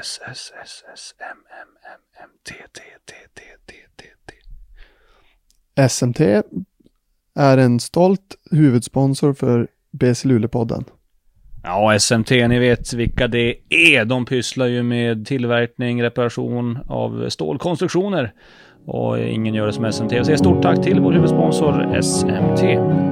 S, S, S, S, M, M, M, M, T, T, T, T, T, T, T. SMT är en stolt huvudsponsor för BC Luleå-podden. Ja, SMT, ni vet vilka det är. De pysslar ju med tillverkning, reparation av stålkonstruktioner. Och ingen gör det som SMT. Jag säger stort tack till vår huvudsponsor SMT.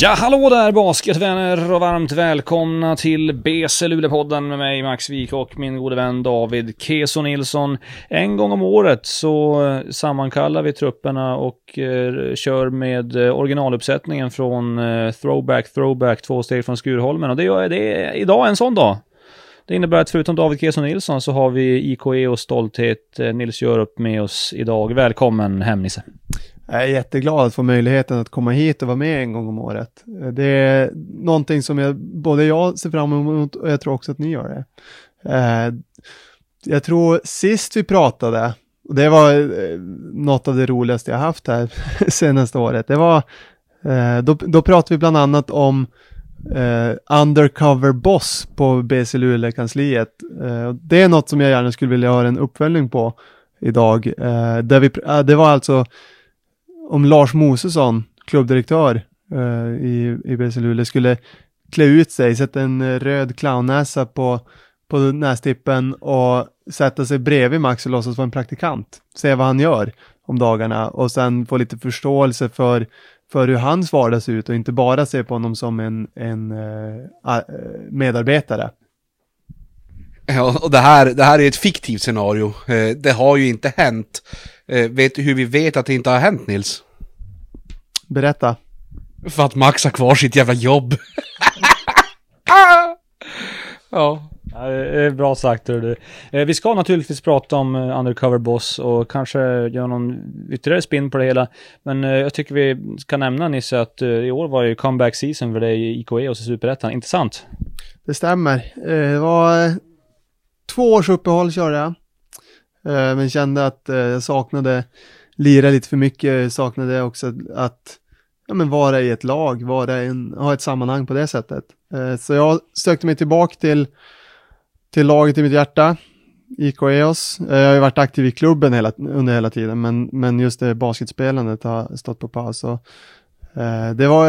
Ja, hallå där basketvänner och varmt välkomna till BC Luleå-podden med mig Max Wik och min gode vän David Keso Nilsson. En gång om året så eh, sammankallar vi trupperna och eh, kör med eh, originaluppsättningen från eh, Throwback Throwback, två steg från Skurholmen och det är, det är idag en sån dag. Det innebär att förutom David Keso Nilsson så har vi IKE och stolthet eh, Nils Jörup med oss idag. Välkommen hem Nisse. Jag är jätteglad att få möjligheten att komma hit och vara med en gång om året. Det är någonting som jag, både jag ser fram emot och jag tror också att ni gör det. Eh, jag tror sist vi pratade, och det var eh, något av det roligaste jag haft här senaste året, det var, eh, då, då pratade vi bland annat om Undercover Boss på BC Luleå-kansliet. det är något som jag gärna skulle vilja ha en uppföljning på idag. där vi, det var alltså om Lars Mosesson, klubbdirektör eh, i, i BC Luleå, skulle klä ut sig, sätta en eh, röd clownnäsa på, på nästippen och sätta sig bredvid Max och låtsas vara en praktikant. Se vad han gör om dagarna och sen få lite förståelse för, för hur hans vardag ser ut och inte bara se på honom som en, en uh, medarbetare. Ja, och det här, det här är ett fiktivt scenario. Det har ju inte hänt. Vet du hur vi vet att det inte har hänt, Nils? Berätta. För att Max har kvar sitt jävla jobb. ja. Ja, det är bra sagt hör du. Vi ska naturligtvis prata om Undercover Boss och kanske göra någon ytterligare spin på det hela. Men jag tycker vi ska nämna Nisse att i år var ju comeback season för dig i IKE och Superettan, inte sant? Det stämmer. Det var två års uppehåll körde jag. Eh, men kände att eh, jag saknade lira lite för mycket, saknade också att ja, men vara i ett lag, vara en, ha ett sammanhang på det sättet. Eh, så jag sökte mig tillbaka till, till laget i mitt hjärta, IK EOS. Jag har ju varit aktiv i klubben hela, under hela tiden, men, men just det basketspelandet har stått på paus. Och, eh, det var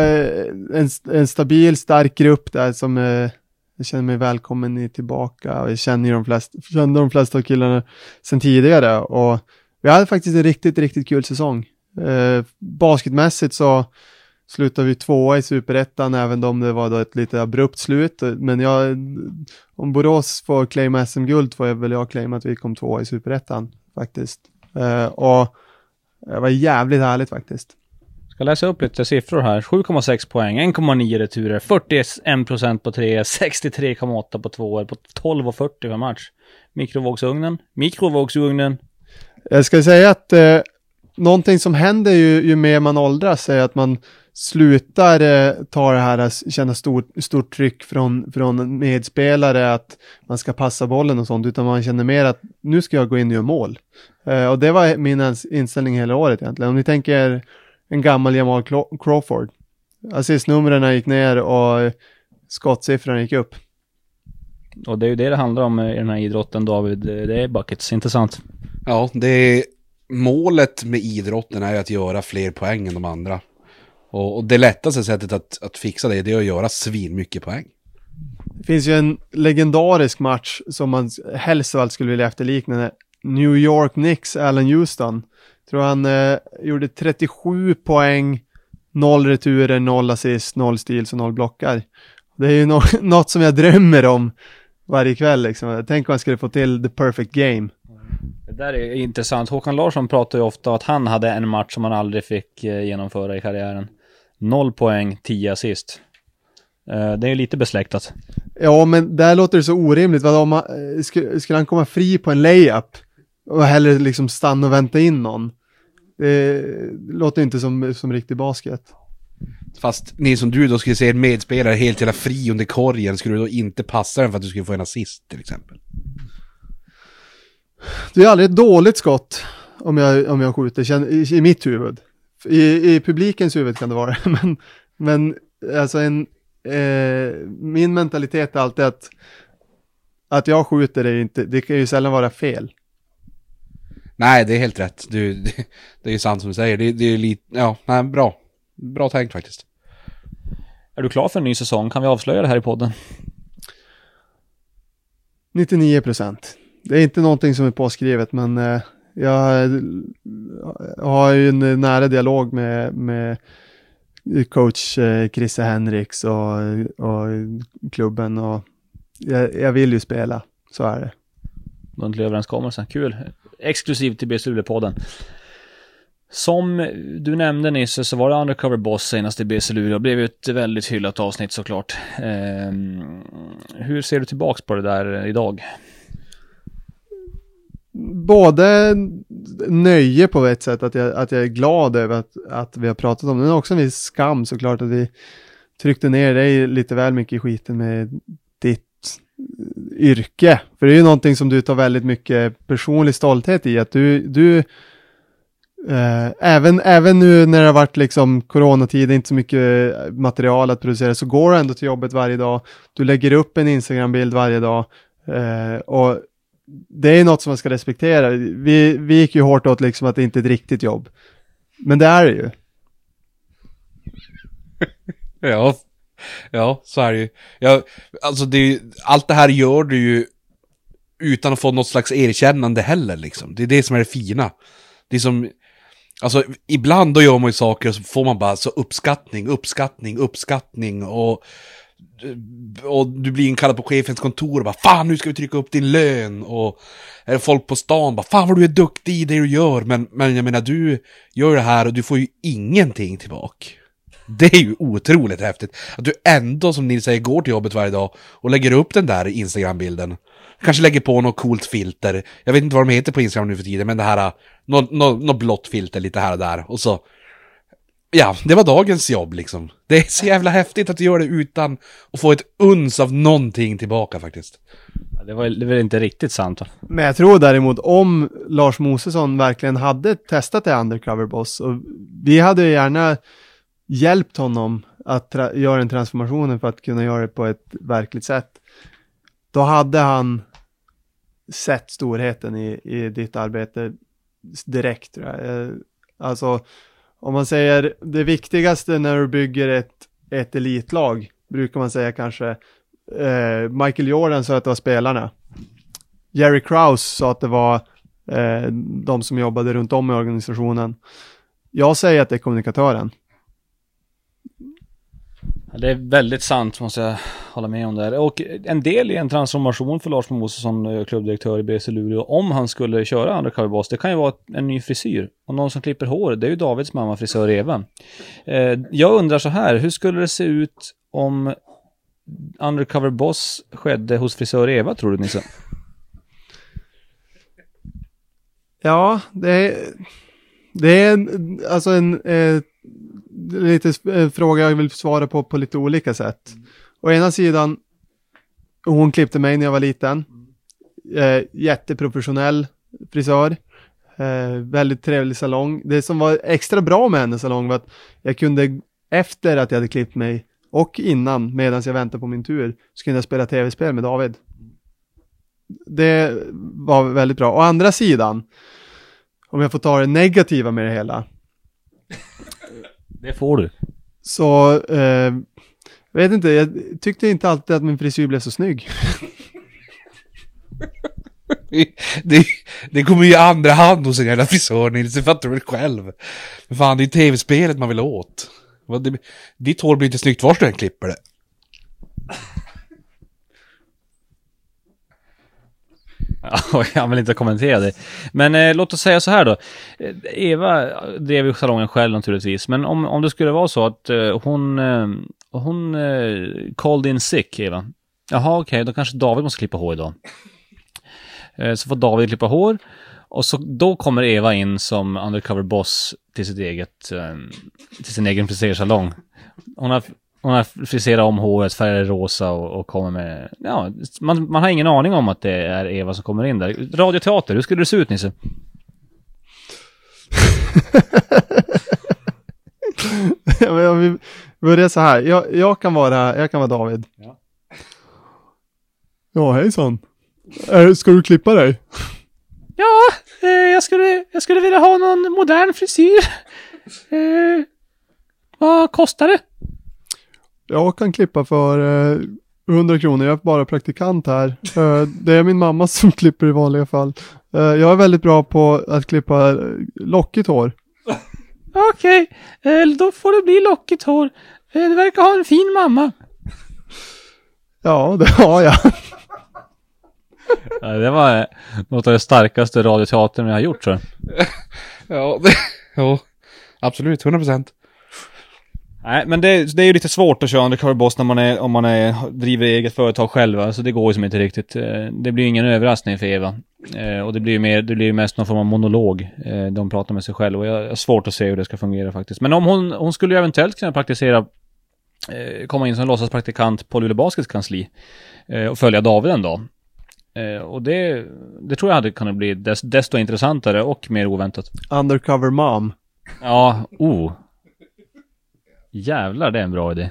en, en stabil, stark grupp där som eh, jag känner mig välkommen i tillbaka och jag känner de flesta, kände de flesta av killarna sedan tidigare och vi hade faktiskt en riktigt, riktigt kul säsong. Eh, basketmässigt så slutade vi tvåa i superettan, även om det var då ett lite abrupt slut. Men jag, om Borås får claima SM-guld får jag väl jag claima att vi kom tvåa i superettan faktiskt. Eh, och det var jävligt härligt faktiskt. Ska läsa upp lite siffror här. 7,6 poäng, 1,9 returer, 41% på 3, 63,8 på 2 på 12,40 per match. Mikrovågsugnen, mikrovågsugnen, jag ska säga att eh, någonting som händer ju, ju mer man åldras är att man slutar eh, ta det här, eh, känna stort, stort tryck från, från medspelare att man ska passa bollen och sånt, utan man känner mer att nu ska jag gå in och göra mål. Eh, och det var min inställning hela året egentligen. Om ni tänker en gammal Jamal Crawford. Assistnumren gick ner och skottsiffrorna gick upp. Och det är ju det det handlar om i den här idrotten David, det är buckets, inte sant? Ja, det är, målet med idrotten är att göra fler poäng än de andra. Och, och det lättaste sättet att, att fixa det, det är att göra svin mycket poäng. Det finns ju en legendarisk match som man helst av allt skulle vilja efterlikna. New York Knicks, Allen Houston. Tror han eh, gjorde 37 poäng, noll returer, noll assist, noll steals och noll blockar. Det är ju no något som jag drömmer om varje kväll liksom. Tänk om man skulle få till the perfect game. Det där är intressant. Håkan Larsson pratar ju ofta om att han hade en match som han aldrig fick eh, genomföra i karriären. Noll poäng, tio assist. Eh, det är lite besläktat. Ja, men där låter det så orimligt. Vad om eh, skulle, skulle han komma fri på en layup och hellre liksom stanna och vänta in någon? Det låter inte som, som riktig basket. Fast ni som du då skulle se en medspelare helt jävla fri under korgen, skulle du då inte passa den för att du skulle få en assist till exempel? Det är aldrig ett dåligt skott om jag, om jag skjuter, i, i mitt huvud. I, I publikens huvud kan det vara, men, men alltså en, eh, min mentalitet är alltid att, att jag skjuter är inte, det kan ju sällan vara fel. Nej, det är helt rätt. Du, det, det är ju sant som du säger. Det, det är lite, ja, nej, bra. Bra tänkt faktiskt. Är du klar för en ny säsong? Kan vi avslöja det här i podden? 99 procent. Det är inte någonting som är påskrivet, men eh, jag har ju en nära dialog med, med coach eh, Chrisse Henriks och, och klubben och jag, jag vill ju spela, så är det. Muntlig överenskommelse. Kul. Exklusivt till BS Luleå-podden. Som du nämnde nyss så var det Undercover Boss senast i BC Luleå. Det blev ju ett väldigt hyllat avsnitt såklart. Eh, hur ser du tillbaks på det där idag? Både nöje på ett sätt, att jag, att jag är glad över att, att vi har pratat om det, men också en viss skam såklart att vi tryckte ner dig lite väl mycket i skiten med ditt yrke. För det är ju någonting som du tar väldigt mycket personlig stolthet i, att du, du eh, även, även nu när det har varit liksom coronatid, inte så mycket material att producera, så går du ändå till jobbet varje dag. Du lägger upp en Instagram-bild varje dag. Eh, och det är något som man ska respektera. Vi, vi gick ju hårt åt liksom att det inte är ett riktigt jobb. Men det är det ju. Ja, ja, så är det ju. Ja, alltså det, allt det här gör du ju utan att få något slags erkännande heller liksom. Det är det som är det fina. Det är som, alltså ibland då gör man ju saker och så får man bara så uppskattning, uppskattning, uppskattning och och du blir inkallad på chefens kontor och bara Fan nu ska vi trycka upp din lön och är det folk på stan bara Fan vad du är duktig i det du gör men, men jag menar du gör det här och du får ju ingenting tillbaka. Det är ju otroligt häftigt. Att du ändå, som ni säger, går till jobbet varje dag och lägger upp den där Instagram-bilden. Kanske lägger på något coolt filter. Jag vet inte vad de heter på Instagram nu för tiden, men det här, något nå, nå blått filter lite här och där. Och så, ja, det var dagens jobb liksom. Det är så jävla häftigt att du gör det utan att få ett uns av någonting tillbaka faktiskt. Ja, Det var det var inte riktigt sant va? Men jag tror däremot om Lars Mosesson verkligen hade testat det Undercover Boss och vi hade ju gärna hjälpt honom att göra den transformationen för att kunna göra det på ett verkligt sätt. Då hade han sett storheten i, i ditt arbete direkt tror jag. Eh, alltså, om man säger det viktigaste när du bygger ett, ett elitlag, brukar man säga kanske, eh, Michael Jordan sa att det var spelarna. Jerry Krause sa att det var eh, de som jobbade runt om i organisationen. Jag säger att det är kommunikatören. Ja, Det är väldigt sant måste jag hålla med om där. Och en del i en transformation för Lars Mosesson, eh, klubbdirektör i BC Luleå, om han skulle köra Undercover Boss, det kan ju vara en ny frisyr. Och någon som klipper hår, det är ju Davids mamma, frisör Eva. Eh, jag undrar så här, hur skulle det se ut om Undercover Boss skedde hos frisör Eva, tror du Nisse? Ja, det är, det är en- alltså en eh, lite eh, fråga jag vill svara på på lite olika sätt. Å ena sidan, hon klippte mig när jag var liten. Eh, jätteprofessionell frisör. Eh, väldigt trevlig salong. Det som var extra bra med hennes salong var att jag kunde, efter att jag hade klippt mig och innan, medan jag väntade på min tur, så kunde jag spela tv-spel med David. Det var väldigt bra. Å andra sidan, om jag får ta det negativa med det hela, Det får du. så, eh, jag vet inte, jag tyckte inte alltid att min frisyr blev så snygg. Det, det kommer ju i andra hand hos en jävla frisör, Nils, det fattar du väl själv. Fan, det är tv-spelet man vill åt. Vad det- Ditt hår blir inte snyggt vars du än klipper det. jag vill inte kommentera det. Men eh, låt oss säga så här då. Eh, Eva drev ju salongen själv naturligtvis, men om, om det skulle vara så att eh, hon, eh, hon eh, called in sick, Eva. Jaha, okej, då kanske David måste klippa hår idag. Eh, så får David klippa hår. Och så då kommer Eva in som undercover boss till sitt eget, eh, till sin egen frisersalong. Hon har, hon har friserat om håret, färgat rosa och, och kommer med, ja, man, man har ingen aning om att det är Eva som kommer in där. Radioteater, hur skulle det se ut Nisse? Ja, vi börjar så här, jag, jag, kan, vara, jag kan vara David. Ja. Ja, hejsan. Äh, ska du klippa dig? Ja, eh, jag, skulle, jag skulle vilja ha någon modern frisyr. Eh, vad kostar det? Jag kan klippa för eh, 100 kronor, jag är bara praktikant här. Eh, det är min mamma som klipper i vanliga fall. Eh, jag är väldigt bra på att klippa eh, lockigt hår. Okej, eh, då får det bli lockigt hår. Eh, du verkar ha en fin mamma. Ja, det har jag. Ja, det var eh, något av det starkaste radioteatern jag har gjort så. Ja, det, ja, absolut, 100 procent. Nej, men det, det är ju lite svårt att köra undercover boss när man är, om man är, driver eget företag själv. Alltså det går ju som inte riktigt. Eh, Det blir ju ingen överraskning för Eva. Eh, Och det blir ju mer, det blir mest någon form av monolog. Eh, De pratar med sig själv och jag har svårt att se hur det ska fungera faktiskt. Men om hon, hon skulle ju eventuellt kunna praktisera, komma in som låtsaspraktikant på Luleå Baskets kansli. Och följa David en dag. Och det, det tror jag hade kunnat bli des, desto intressantare och mer oväntat. Undercover mom. Ja, oh. Jävlar, det är en bra idé.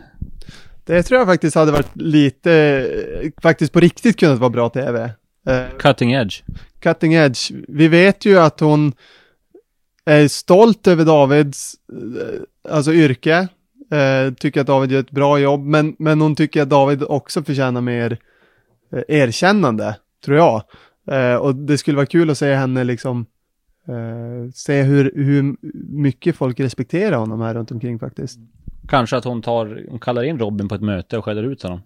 Det tror jag faktiskt hade varit lite, faktiskt på riktigt kunnat vara bra tv. Eh, Cutting edge. cutting edge. Vi vet ju att hon är stolt över Davids, eh, alltså yrke. Eh, tycker att David gör ett bra jobb, men, men hon tycker att David också förtjänar mer erkännande, tror jag. Och det skulle vara kul att se henne liksom, eh, se hur, hur mycket folk respekterar honom här runt omkring faktiskt. Kanske att hon tar, hon kallar in Robin på ett möte och skäller ut honom.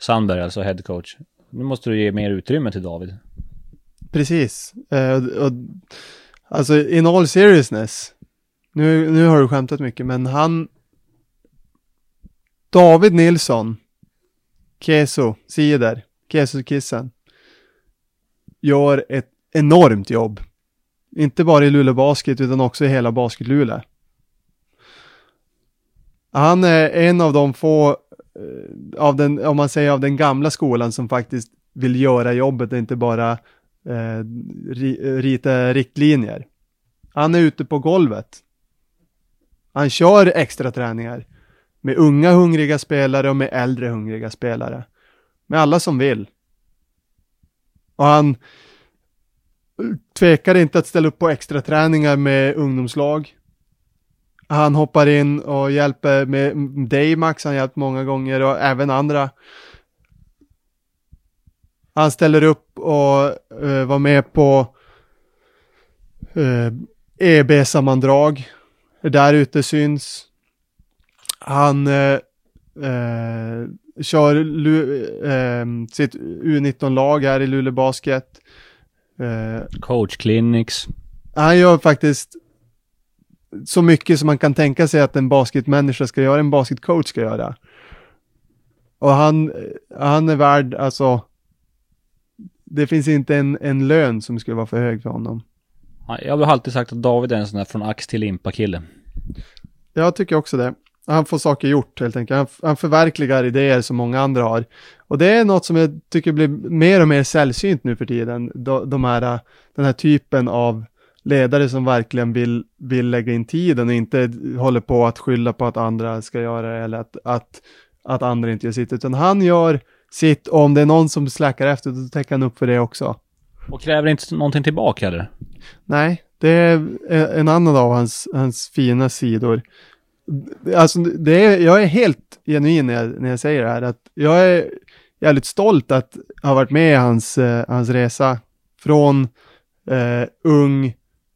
Sandberg, alltså head coach. Nu måste du ge mer utrymme till David. Precis. Eh, och, alltså in all seriousness. Nu, nu har du skämtat mycket, men han... David Nilsson. Keso, Sider, Keso-kissen. Gör ett enormt jobb. Inte bara i Luleå Basket utan också i hela Basket-Luleå. Han är en av de få, eh, av den, om man säger av den gamla skolan som faktiskt vill göra jobbet och inte bara eh, eh, rita riktlinjer. Han är ute på golvet. Han kör extra träningar med unga hungriga spelare och med äldre hungriga spelare. Med alla som vill. Och han tvekar inte att ställa upp på extra träningar med ungdomslag. Han hoppar in och hjälper med dig Max, han har hjälpt många gånger och även andra. Han ställer upp och uh, var med på eh, uh, EB-sammandrag. Där ute syns. Han uh, uh, kör uh, sitt U19-lag här i Luleå Basket. Uh, Coach clinics. han gör faktiskt så mycket som man kan tänka sig att en basketmänniska ska göra, en basketcoach ska göra. Och han, han är värd, alltså, det finns inte en, en lön som skulle vara för hög för honom. Ja, Jag har alltid sagt att David är en sån där från ax till limpa kille. Jag tycker också det. Han får saker gjort helt enkelt. Han, han förverkligar idéer som många andra har. Och det är något som jag tycker blir mer och mer sällsynt nu för tiden. De, de här, den här typen av ledare som verkligen vill, vill lägga in tiden och inte håller på att skylla på att andra ska göra det eller att, att, att andra inte gör sitt. Utan han gör sitt och om det är någon som släckar efter då täcker han upp för det också. Och kräver inte någonting tillbaka heller. Nej, det är en annan av hans, hans fina sidor. Alltså, det är, jag är helt genuin när jag, när jag säger det här, att jag är jävligt stolt att ha varit med i hans, eh, hans resa. Från eh, ung,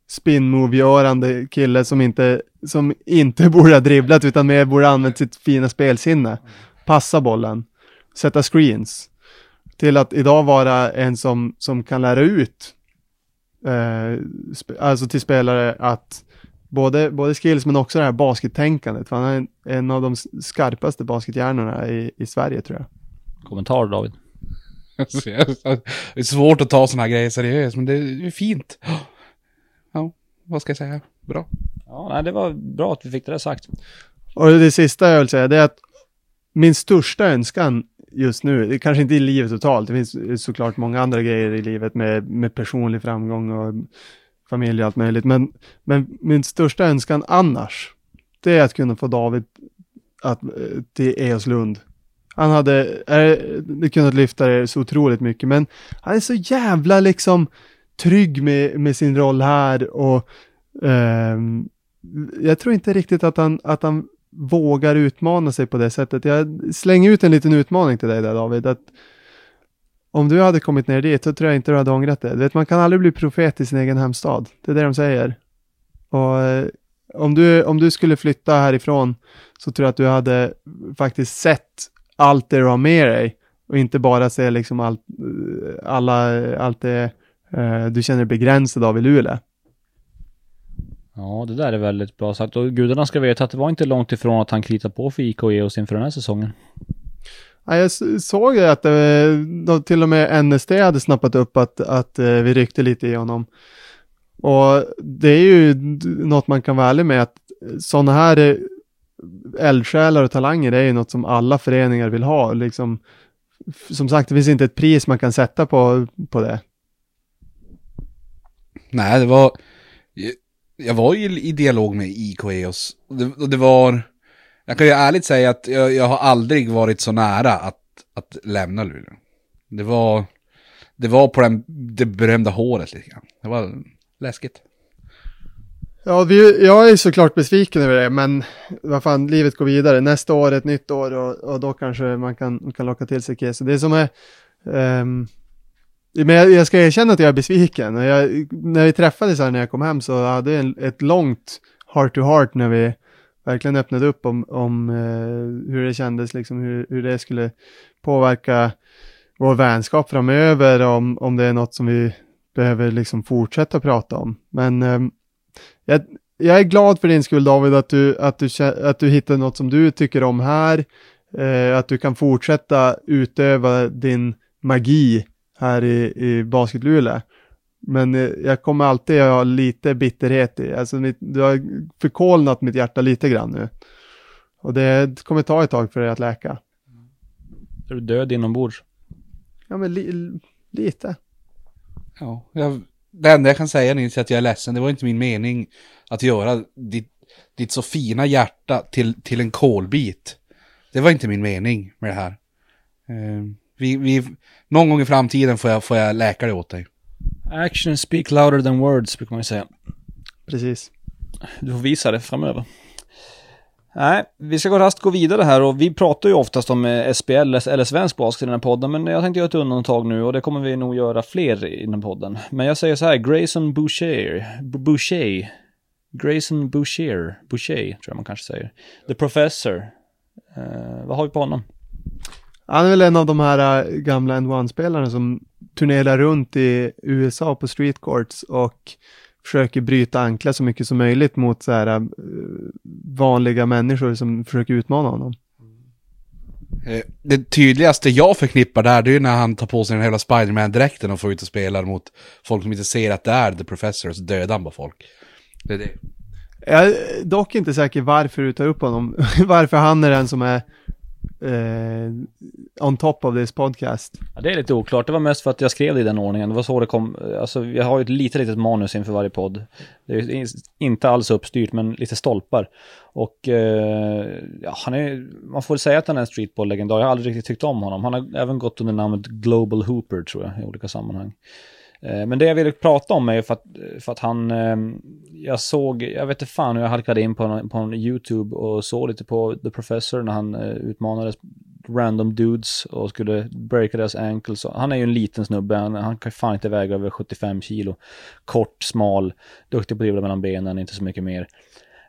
spinmove-görande kille som inte, som inte borde ha dribblat utan mer borde ha använt sitt fina spelsinne. Passa bollen, sätta screens. Till att idag vara en som, som kan lära ut eh, sp- alltså till spelare att både, både skills men också det här baskettänkandet. För han är en, en av de skarpaste baskethjärnorna i, i Sverige tror jag. Kommentar David. Det är svårt att ta såna här grejer seriöst, men det är fint. ja, vad ska jag säga? Bra. Ja, nej, det var bra att vi fick det där sagt. Och det sista jag vill säga det är att min största önskan just nu, kanske inte i livet totalt, det finns såklart många andra grejer i livet med, med personlig framgång och familj och allt möjligt, men, men min största önskan annars, det är att kunna få David att, eh, till Eoslund. Han hade eh, är, kunnat lyfta det så otroligt mycket, men han är så jävla liksom trygg med, med sin roll här och ehm, jag tror inte riktigt att han, att han vågar utmana sig på det sättet. Jag slänger ut en liten utmaning till dig där David, att om du hade kommit ner dit så tror jag inte du hade ångrat det. Du vet, man kan aldrig bli profet i sin egen hemstad. Det är det de säger. Och eh, om du, om du skulle flytta härifrån så tror jag att du hade faktiskt sett allt det du har med dig och inte bara se liksom allt, eh, alla, allt det eh, du känner dig begränsad av i Luleå. Ja, det där är väldigt bra sagt. Och gudarna ska veta att det var inte långt ifrån att han kritade på för IK Eos inför den här säsongen. Ja, jag såg ju att eh, till och med NSD hade snappat upp att, att eh, vi ryckte lite i honom. Och det är ju något man kan vara ärlig med att sådana här eh, eldsjälar och talanger det är ju något som alla föreningar vill ha. Liksom, som sagt, det finns inte ett pris man kan sätta på, på det. Nej, det var jag var ju i dialog med IK EOS. Det, det var, jag kan ju ärligt säga att jag, jag har aldrig varit så nära att, att lämna Luleå. Det var, det var på den, det berömda håret lite grann. Det var läskigt. Ja, vi, jag är såklart besviken över det, men vad fan, livet går vidare. Nästa år är ett nytt år och, och då kanske man kan, kan locka till sig Kiese. Det som är, um, men jag, jag, ska erkänna att jag är besviken. Jag, när vi träffades här när jag kom hem så hade jag ett långt heart to heart när vi verkligen öppnade upp om, om eh, hur det kändes, liksom hur, hur det skulle påverka vår vänskap framöver, om, om det är något som vi behöver liksom fortsätta prata om. Men eh, jag, jag, är glad för din skull David, att du, att du, att du hittade något som du tycker om här, eh, att du kan fortsätta utöva din magi här i, i Basketluleå. Men eh, jag kommer alltid ha lite bitterhet i, alltså mitt, du har förkolnat mitt hjärta lite grann nu. Och det kommer ta ett tag för det att läka. Är du död inombords? Ja men li, lite. Ja, jag, det enda jag kan säga Nils är att jag är ledsen. Det var inte min mening att göra ditt, ditt så fina hjärta till, till en kolbit. Det var inte min mening med det här. Uh, vi, vi, någon gång i framtiden får jag, får jag läka det åt dig. Action speak louder than words, brukar man ju säga. Precis. Du får visa det framöver. Nej, vi ska gå gå vidare här och vi pratar ju oftast om eh, SPL eller svensk basket i den här podden, men jag tänkte göra ett undantag nu och det kommer vi nog göra fler i den här podden. Men jag säger så här, Grayson Boucher, Boucher, Grayson Boucher, Boucher tror jag man kanske säger. The Professor. Uh, vad har vi på honom? Han är väl en av de här äh, gamla and one-spelarna som turnerar runt i USA på street courts och försöker bryta anklar så mycket som möjligt mot så här äh, vanliga människor som försöker utmana honom. Eh, det tydligaste jag förknippar där, det är ju när han tar på sig den hela Spiderman-dräkten och får ut och spelar mot folk som inte ser att det är The Professor, så dödar han bara folk. Det är det. Jag är dock inte säker varför du tar upp honom, varför han är den som är eh, on top of this podcast? Ja, det är lite oklart. Det var mest för att jag skrev det i den ordningen. Det var så det kom. Alltså, jag har ju ett litet, litet manus inför varje podd. Det är inte alls uppstyrt, men lite stolpar. Och eh, ja, han är, man får säga att han är en streetball-legendar. Jag har aldrig riktigt tyckt om honom. Han har även gått under namnet Global Hooper, tror jag, i olika sammanhang. Eh, men det jag ville prata om är för att, för att han, ehm, jag såg, jag vet inte fan hur jag halkade in på en, på en YouTube och såg lite på The Professor när han eh, utmanade random dudes och skulle breaka deras ankles. Han är ju en liten snubbe, han, han kan fan inte väga över 75 kilo. Kort, smal, duktig på att dribbla mellan benen, inte så mycket mer.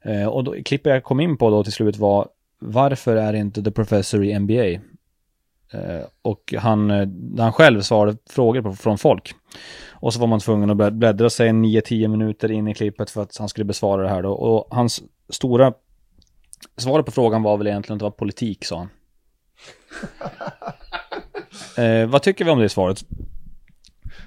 Eh, och då, klippet jag kom in på då till slut var varför är inte The Professor i NBA? Och han, han själv svarade frågor på, från folk. Och så var man tvungen att bläddra sig 9-10 minuter in i klippet för att han skulle besvara det här då. Och hans stora svaret på frågan var väl egentligen att det var politik, sa han. eh, vad tycker vi om det svaret?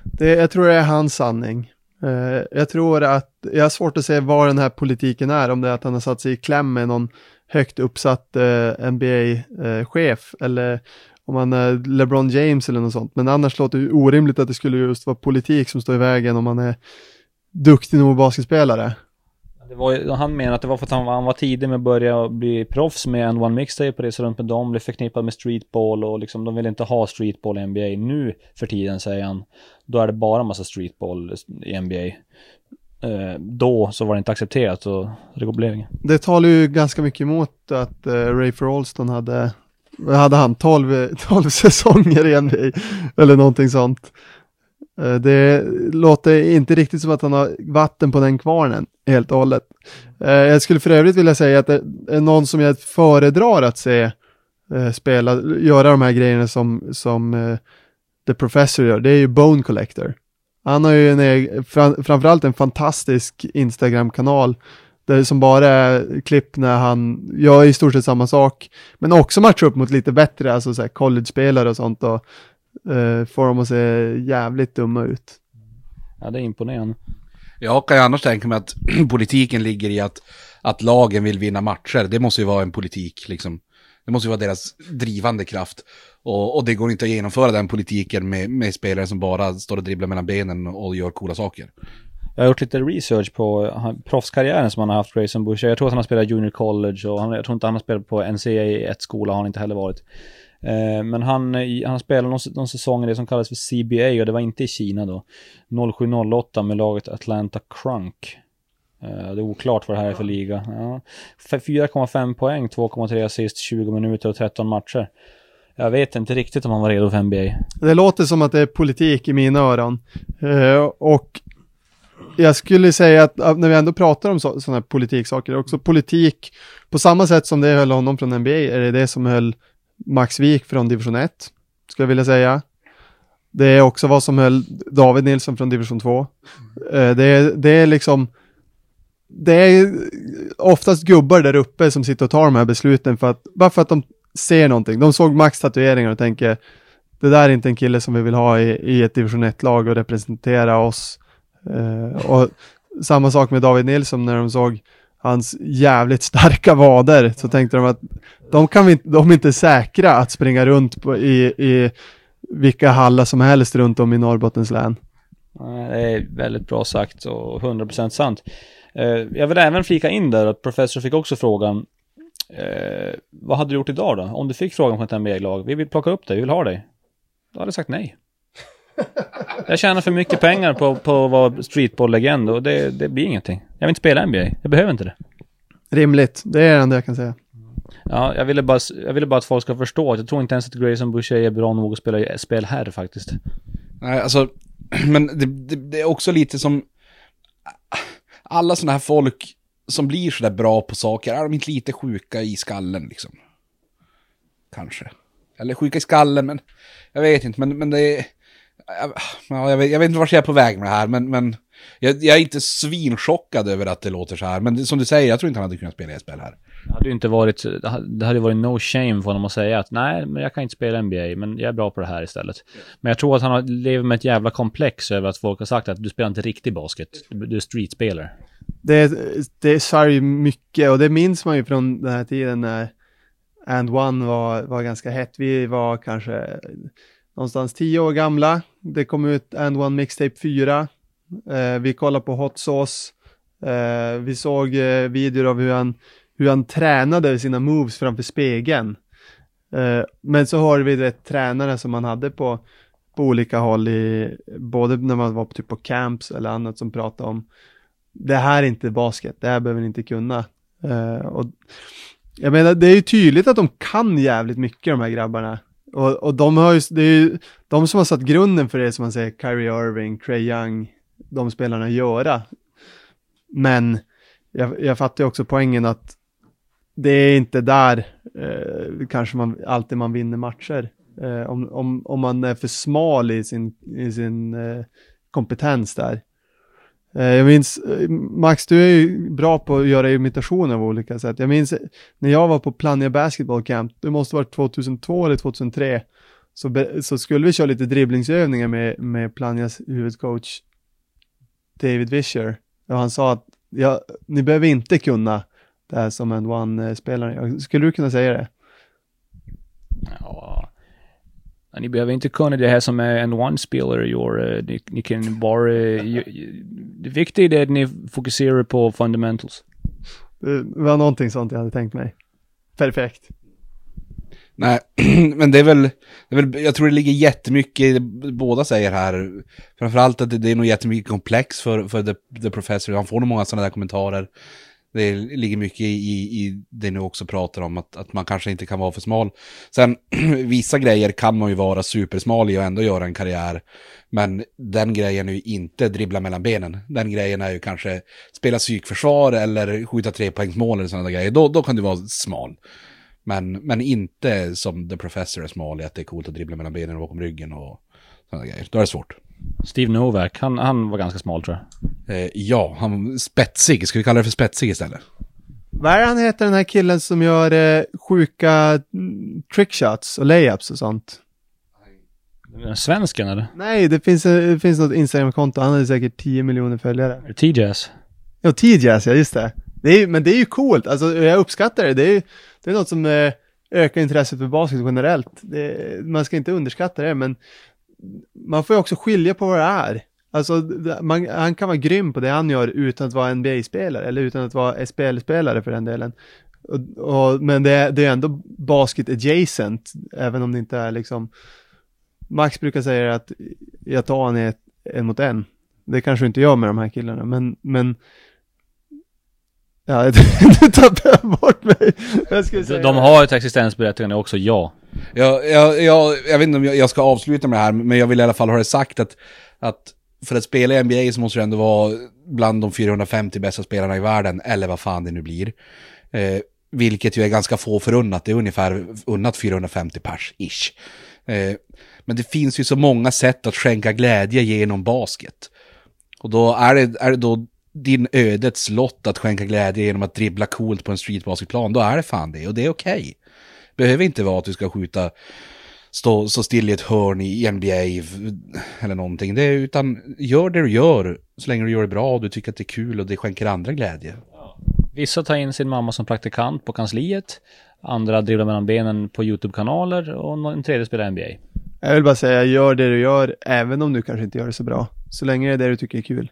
Det, jag tror det är hans sanning. Eh, jag tror att, jag har svårt att se vad den här politiken är, om det är att han har satt sig i kläm med någon högt uppsatt eh, NBA-chef eller om han är LeBron James eller något sånt. Men annars låter det orimligt att det skulle just vara politik som står i vägen om man är duktig nog basketspelare. Var, han menar att det var för att han, han var tidig med att börja bli proffs med en one mixtape och resa runt med dem, blev förknippad med streetball och liksom de vill inte ha streetball i NBA nu för tiden säger han. Då är det bara massa streetball i NBA. Eh, då så var det inte accepterat och det blev inget. Det talar ju ganska mycket emot att eh, Ray Alston hade, hade han 12, 12 säsonger i NBA eller någonting sånt. Eh, det låter inte riktigt som att han har vatten på den kvarnen helt och hållet. Eh, jag skulle för övrigt vilja säga att det är någon som jag föredrar att se eh, spela, göra de här grejerna som, som The Professor gör, det är ju Bone Collector. Han har ju en, framförallt en fantastisk Instagram-kanal där som bara är klipp när han gör i stort sett samma sak, men också matchar upp mot lite bättre, alltså så college-spelare och sånt och uh, får dem att se jävligt dumma ut. Ja, det är imponerande. Jag kan ju annars tänka mig att politiken ligger i att, att lagen vill vinna matcher. Det måste ju vara en politik, liksom. Det måste ju vara deras drivande kraft. Och, och det går inte att genomföra den politiken med, med spelare som bara står och dribblar mellan benen och gör coola saker. Jag har gjort lite research på eh, proffskarriären som han har haft, Grayson Bush. Jag tror att han har spelat junior college och han, jag tror inte han har spelat på NCAA 1-skola, har han inte heller varit. Eh, men han, eh, han spelade någon, någon säsong i det som kallas för CBA och det var inte i Kina då. 07-08 med laget Atlanta Crunk. Eh, det är oklart vad det här är för liga. Ja. 4,5 poäng, 2,3 assist, 20 minuter och 13 matcher. Jag vet inte riktigt om han var redo för NBA. Det låter som att det är politik i mina öron. Eh, och jag skulle säga att när vi ändå pratar om sådana här politiksaker, också politik, på samma sätt som det höll honom från NBA, är det det som höll Max Wik från division 1, skulle jag vilja säga. Det är också vad som höll David Nilsson från division 2. Eh, det, är, det är liksom det är oftast gubbar där uppe som sitter och tar de här besluten för att, bara för att de ser någonting. De såg Max tatueringar och tänker, det där är inte en kille som vi vill ha i, i ett division 1-lag och representera oss. Eh, och samma sak med David Nilsson när de såg hans jävligt starka vader så tänkte de att de, kan vi, de är inte säkra att springa runt på, i, i vilka hallar som helst runt om i Norrbottens län. Det är väldigt bra sagt och 100% sant. Eh, jag vill även flika in där att professor fick också frågan eh, Vad hade du gjort idag då? Om du fick frågan på ett NBA-lag, vi vill plocka upp dig, vi vill ha dig. Då hade jag sagt nej. Jag tjänar för mycket pengar på, på att vara streetball-legend och det, det blir ingenting. Jag vill inte spela NBA, jag behöver inte det. Rimligt, det är det enda jag kan säga. Ja, jag ville, bara, jag ville bara att folk ska förstå att jag tror inte ens att Grayson Boucher är bra nog att spela spel här faktiskt. Nej, alltså, men det, det, det är också lite som alla sådana här folk som blir sådär bra på saker, är de inte lite sjuka i skallen liksom? Kanske. Eller sjuka i skallen, men jag vet inte, men, men det är... Ja, jag, vet, jag vet inte vart jag är på väg med det här, men, men jag, jag, är inte svinchockad över att det låter så här. Men som du säger, jag tror inte han hade kunnat spela i spel här. Det hade ju inte varit, det hade varit no shame för honom att säga att nej, men jag kan inte spela NBA, men jag är bra på det här istället. Men jag tror att han lever med ett jävla komplex över att folk har sagt att du spelar inte riktig basket, du är streetspelare. Det, det ju mycket och det minns man ju från den här tiden när And One var, var ganska hett. Vi var kanske någonstans tio år gamla. Det kom ut And One Mixtape 4. Eh, vi kollade på Hot Sauce. Eh, vi såg eh, videor av hur han hur han tränade sina moves framför spegeln. Eh, men så har vi det tränare som man hade på, på olika håll i, både när man var på, typ på camps eller annat som pratade om det här är inte basket, det här behöver ni inte kunna. Eh, och jag menar, det är ju tydligt att de kan jävligt mycket de här grabbarna. Och, och de har ju, det är ju de som har satt grunden för det som man säger, Kyrie Irving, Trey Young, de spelarna göra. Men jag, jag fattar ju också poängen att det är inte där eh, kanske man alltid man vinner matcher. Eh, om, om, om man är för smal i sin, i sin eh, kompetens där. Eh, jag minns, eh, Max du är ju bra på att göra imitationer av olika sätt. Jag minns eh, när jag var på Plannja Basketball Camp, det måste varit 2002 eller 2003, så, be, så skulle vi köra lite dribblingsövningar med, med Plannjas huvudcoach. David Vischer. Och han sa att ja, ni behöver inte kunna det här som en one-spelare. Skulle du kunna säga det? Ja, ni behöver inte kunna det här som är en one-spelare. Uh, ni, ni kan bara... Uh, det viktiga är att ni fokuserar på fundamentals. Det var någonting sånt jag hade tänkt mig. Perfekt. Nej, men det är, väl, det är väl, jag tror det ligger jättemycket i det båda säger här. Framförallt att det, det är nog jättemycket komplex för, för the, the Professor. Han får nog många sådana där kommentarer. Det ligger mycket i, i det ni också pratar om, att, att man kanske inte kan vara för smal. Sen, vissa grejer kan man ju vara supersmal i och ändå göra en karriär. Men den grejen är ju inte dribbla mellan benen. Den grejen är ju kanske spela psykförsvar eller skjuta trepoängsmål eller sådana grejer. Då, då kan du vara smal. Men, men inte som The Professor är smal i att det är coolt att dribbla mellan benen och bakom ryggen och sådana grejer. Då är det svårt. Steve Novak, han, han var ganska smal tror jag. Eh, ja, han spetsig. Ska vi kalla det för spetsig istället? Vad är han heter den här killen som gör eh, sjuka mm, trickshots och layups och sånt? Svensken eller? Nej, det finns, eh, det finns något Instagram-konto, han hade säkert 10 miljoner följare. TJS? Ja, TJS, ja just det. det är, men det är ju coolt, alltså jag uppskattar det. Det är, det är något som eh, ökar intresset för basket generellt. Det, man ska inte underskatta det, men man får ju också skilja på vad det är. Alltså, man, han kan vara grym på det han gör utan att vara NBA-spelare, eller utan att vara SPL-spelare för den delen. Och, och, men det, det är ändå basket adjacent, även om det inte är liksom Max brukar säga att jag tar han ett, en mot en. Det kanske inte jag med de här killarna, men, men Ja, nu tappade jag bort mig. Jag säga. De har ett existensberättigande också, ja. Jag, jag, jag, jag vet inte om jag ska avsluta med det här, men jag vill i alla fall ha det sagt att, att för att spela i NBA så måste du ändå vara bland de 450 bästa spelarna i världen, eller vad fan det nu blir. Eh, vilket ju är ganska få förunnat, det är ungefär unnat 450 pers, ish. Eh, men det finns ju så många sätt att skänka glädje genom basket. Och då är det, är det då din ödets lott att skänka glädje genom att dribbla coolt på en streetbasketplan, då är det fan det och det är okej. Okay. Behöver inte vara att du ska skjuta, stå, stå still i ett hörn i NBA eller någonting, det är, utan gör det du gör så länge du gör det bra och du tycker att det är kul och det skänker andra glädje. Vissa tar in sin mamma som praktikant på kansliet, andra dribblar mellan benen på YouTube-kanaler och en tredje spelar NBA. Jag vill bara säga, gör det du gör, även om du kanske inte gör det så bra. Så länge det är det du tycker är kul.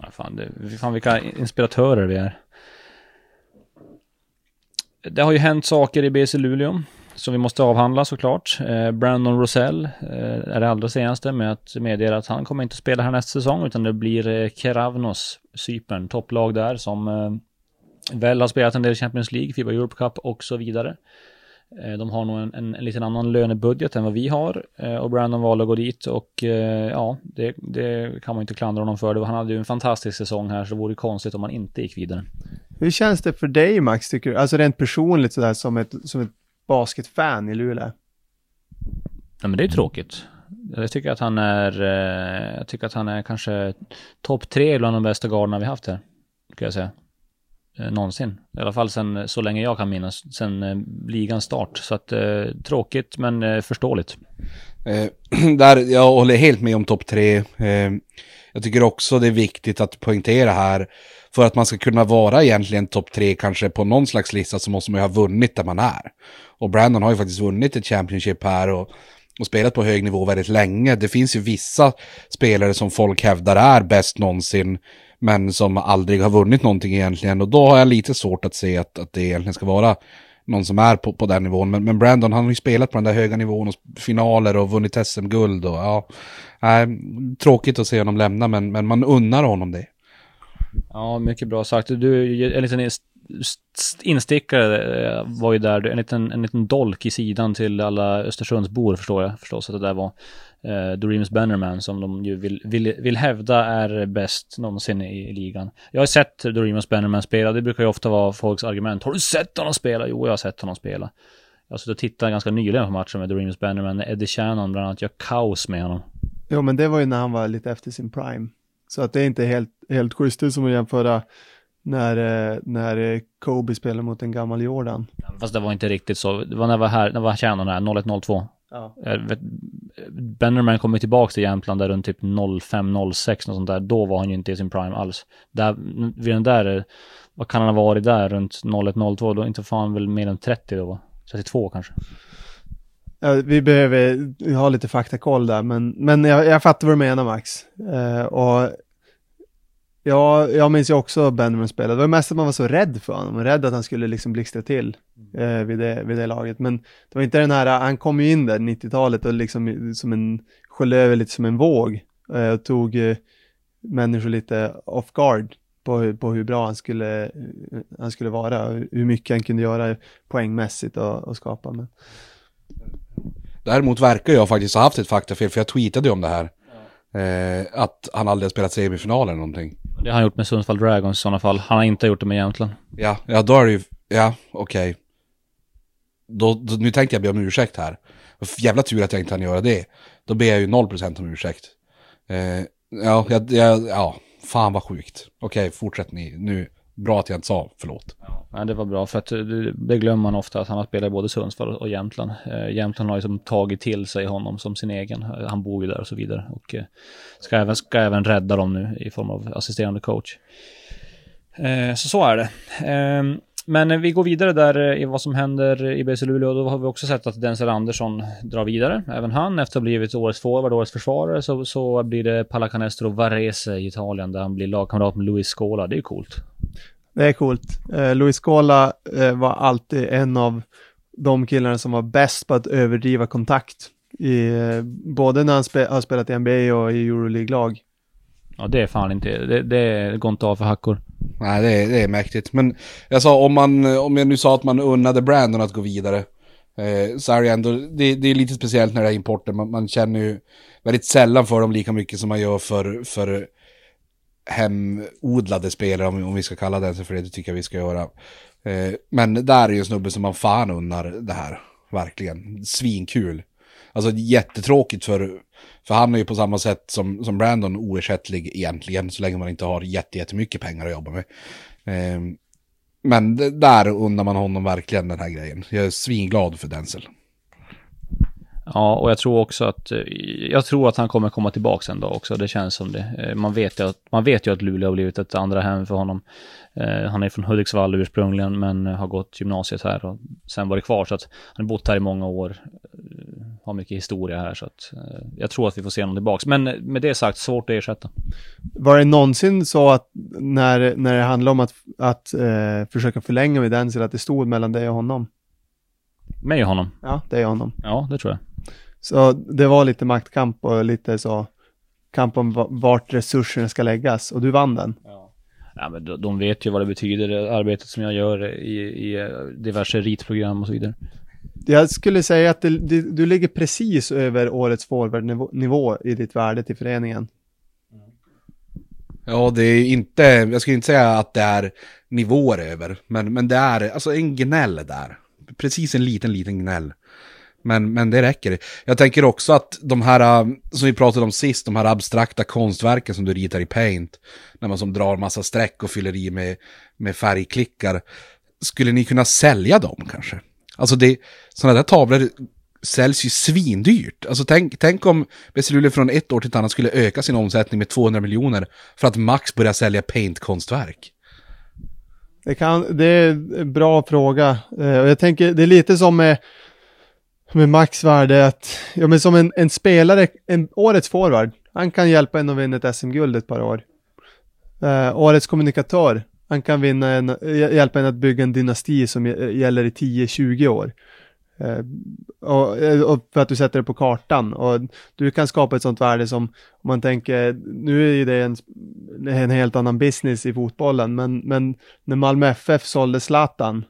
Ja, fan, det, fan vilka inspiratörer vi är. Det har ju hänt saker i BC Luleå som vi måste avhandla såklart. Eh, Brandon Rosell eh, är det allra senaste med att meddela att han kommer inte spela här nästa säsong utan det blir eh, Keravnos, Cypern, topplag där som eh, väl har spelat en del Champions League, Fiba Europe Cup och så vidare. Eh, de har nog en, en, en liten annan lönebudget än vad vi har eh, och Brandon valde att gå dit och eh, ja, det, det, kan man inte klandra honom för. Han hade ju en fantastisk säsong här så det vore konstigt om han inte gick vidare. Hur känns det för dig Max, tycker du? Alltså rent personligt sådär som ett, som ett basketfan i Luleå? Nej men det är tråkigt. Jag tycker att han är, jag tycker att han är kanske topp tre bland de bästa garderna vi haft här. Kan jag säga eh, någonsin. I alla fall sen så länge jag kan minnas, sen eh, ligans start. Så att eh, tråkigt men eh, förståeligt. Eh, där, jag håller helt med om topp tre. Eh, jag tycker också det är viktigt att poängtera här, för att man ska kunna vara egentligen topp tre kanske på någon slags lista så måste man ju ha vunnit där man är. Och Brandon har ju faktiskt vunnit ett Championship här och, och spelat på hög nivå väldigt länge. Det finns ju vissa spelare som folk hävdar är bäst någonsin men som aldrig har vunnit någonting egentligen. Och då har jag lite svårt att se att, att det egentligen ska vara någon som är på, på den nivån. Men, men Brandon han har ju spelat på den där höga nivån och finaler och vunnit SM-guld och ja, äh, tråkigt att se honom lämna men, men man unnar honom det. Ja, mycket bra sagt. Du, en liten instickare eh, var ju där, en liten, en liten dolk i sidan till alla Östersundsbor förstår jag förstås att det där var eh, Doremus Bannerman som de ju vill, vill, vill hävda är bäst någonsin i, i ligan. Jag har sett Doremus Bannerman spela, det brukar ju ofta vara folks argument. Har du sett honom spela? Jo, jag har sett honom spela. Jag har suttit och tittat ganska nyligen på matchen med Doremus Bannerman, Eddie Shannon bland annat gör kaos med honom. Jo, men det var ju när han var lite efter sin prime. Så att det är inte helt, helt schysst som att jämföra när, eh, när Kobe spelade mot en gammal Jordan. Fast det var inte riktigt så. Det var när jag var här, när var Shannon här, 0102. Ja. Vet, Bennerman kommer tillbaka till Jämtland där runt typ 05-06 något sånt där. Då var han ju inte i sin prime alls. Där, vid den där, vad kan han ha varit där runt 01-02? Då inte fan väl mer än 30 då? 32 kanske. Ja, vi behöver ha lite faktakoll där, men, men jag, jag fattar vad du menar Max. Eh, och ja, jag minns ju också Benjamin spelade. Det var mest att man var så rädd för honom, rädd att han skulle liksom blixtra till eh, vid, det, vid det laget. Men det var inte den här, han kom ju in där 90-talet och liksom som en, sköljde över lite som en våg eh, och tog eh, människor lite off guard på, på hur bra han skulle, han skulle vara, hur mycket han kunde göra poängmässigt och, och skapa. Men... Däremot verkar jag faktiskt ha haft ett faktafel, för jag tweetade ju om det här. Eh, att han aldrig har spelat semifinal eller någonting. Det har han gjort med Sundsvall Dragons i sådana fall. Han har inte gjort det med Jämtland. Ja, ja då är det ju, ja okej. Okay. Då, då, nu tänkte jag be om ursäkt här. Jävla tur att jag inte hann göra det. Då ber jag ju 0% om ursäkt. Eh, ja, ja, ja, ja, fan vad sjukt. Okej, okay, fortsätt ni. Nu, bra att jag inte sa förlåt. Ja, det var bra för att eh, det, glömmer man ofta att han har spelat i både Sundsvall och Jämtland. Eh, Jämtland har ju tagit till sig honom som sin egen. Eh, han bor ju där och så vidare och ska, även, ska även rädda dem nu i form av assisterande coach. Så så är det. Ehm, men vi går vidare där i vad som händer i BC Luleå. Då har vi också sett att Denzel Andersson drar vidare. Även han, efter att ha blivit årets forward, årets försvarare, så, så blir det Pallacanestro Varese i Italien där han blir lagkamrat med Luis Scola. Det är ju coolt. Det är coolt. Eh, Luis Scola eh, var alltid en av de killarna som var bäst på att överdriva kontakt. I, eh, både när han spe, har spelat i NBA och i Euroleague-lag. Ja, det är fan inte, det, det går inte av för hackor. Nej, det är, det är mäktigt. Men jag sa, om, man, om jag nu sa att man unnade Brandon att gå vidare, eh, så är det ändå, det, det, är lite speciellt när det är importen. Man, man, känner ju väldigt sällan för dem lika mycket som man gör för, för hemodlade spelare, om, om vi ska kalla det för det, det tycker jag vi ska göra. Eh, men där är ju en snubbe som man fan unnar det här, verkligen. Svinkul. Alltså jättetråkigt för, för han är ju på samma sätt som, som Brandon oersättlig egentligen, så länge man inte har jättemycket pengar att jobba med. Eh, men där undrar man honom verkligen den här grejen. Jag är svinglad för Denzel. Ja, och jag tror också att, eh, jag tror att han kommer komma tillbaka en dag också, det känns som det. Eh, man vet ju att, man vet ju att Luleå har blivit ett andra hem för honom. Eh, han är från Hudiksvall ursprungligen, men har gått gymnasiet här och sen varit kvar, så att han har bott här i många år. Har mycket historia här, så att jag tror att vi får se honom tillbaka. Men med det sagt, svårt att ersätta. Var det någonsin så att när, när det handlade om att, att eh, försöka förlänga med den, så att det stod mellan dig och honom? Mig och honom? Ja, det är honom. Ja, det tror jag. Så det var lite maktkamp och lite så kamp om vart resurserna ska läggas och du vann den. Ja. ja men de vet ju vad det betyder, arbetet som jag gör i, i diverse ritprogram och så vidare. Jag skulle säga att det, det, du ligger precis över årets forwardnivå i ditt värde till föreningen. Ja, det är inte, jag skulle inte säga att det är nivåer över, men, men det är alltså en gnäll där. Precis en liten, liten gnäll. Men, men det räcker. Jag tänker också att de här, äh, som vi pratade om sist, de här abstrakta konstverken som du ritar i Paint, när man som drar massa streck och fyller i med, med färgklickar, skulle ni kunna sälja dem kanske? Alltså det, sådana där tavlor säljs ju svindyrt. Alltså tänk, tänk om Bessilule från ett år till ett annat skulle öka sin omsättning med 200 miljoner för att Max börjar sälja Paint-konstverk. Det, kan, det är en bra fråga. Eh, jag tänker, det är lite som med med maxvärde att, ja men som en, en spelare, en årets forward, han kan hjälpa en att vinna ett SM-guld ett par år. Uh, årets kommunikatör, han kan vinna en, eh, hjälpa en att bygga en dynasti som gäller eh, i 10-20 år. Uh, och, och, för att du sätter det på kartan och du kan skapa ett sånt värde som, om man tänker, nu är ju det en, en helt annan business i fotbollen, men, men när Malmö FF sålde Zlatan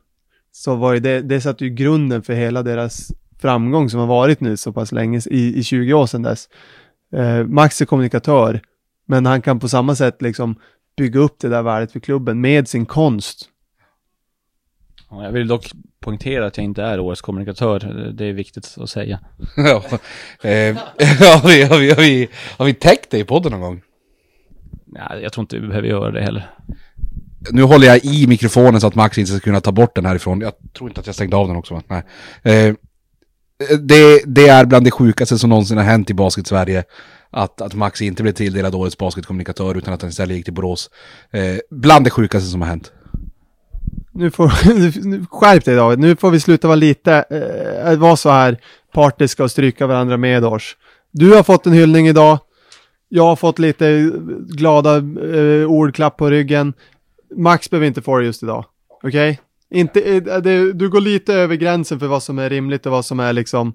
så var ju det, det satte ju grunden för hela deras framgång som har varit nu så pass länge, i, i 20 år sedan dess. Eh, Max är kommunikatör, men han kan på samma sätt liksom bygga upp det där värdet för klubben med sin konst. Jag vill dock poängtera att jag inte är årets kommunikatör. Det är viktigt att säga. ja, eh, har, vi, har, vi, har, vi, har vi täckt det i podden någon gång? Nej, jag tror inte vi behöver göra det heller. Nu håller jag i mikrofonen så att Max inte ska kunna ta bort den härifrån. Jag tror inte att jag stängde av den också. Nej. Eh, det, det är bland det sjukaste som någonsin har hänt i Basket-Sverige. Att, att Max inte blev tilldelad årets basketkommunikatör utan att han istället gick till Borås. Eh, bland det sjukaste som har hänt. Nu får, nu, skärp dig David, nu får vi sluta vara lite, eh, vara så här partiska och stryka varandra med oss. Du har fått en hyllning idag, jag har fått lite eh, glada eh, ordklapp på ryggen. Max behöver inte få det just idag, okej? Okay? Inte, eh, det, du går lite över gränsen för vad som är rimligt och vad som är liksom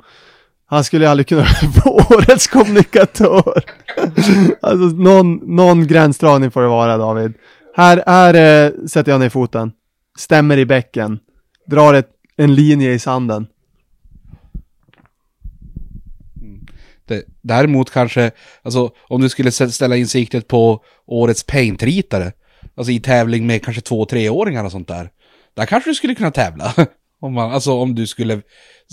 han skulle ju aldrig kunna få årets kommunikatör. alltså någon, någon gränsdragning får det vara David. Här, här äh, sätter jag ner foten. Stämmer i bäcken. Drar ett, en linje i sanden. Det, däremot kanske, alltså om du skulle ställa in siktet på årets paintritare, alltså i tävling med kanske två, treåringar och sånt där. Där kanske du skulle kunna tävla. om man, alltså om du skulle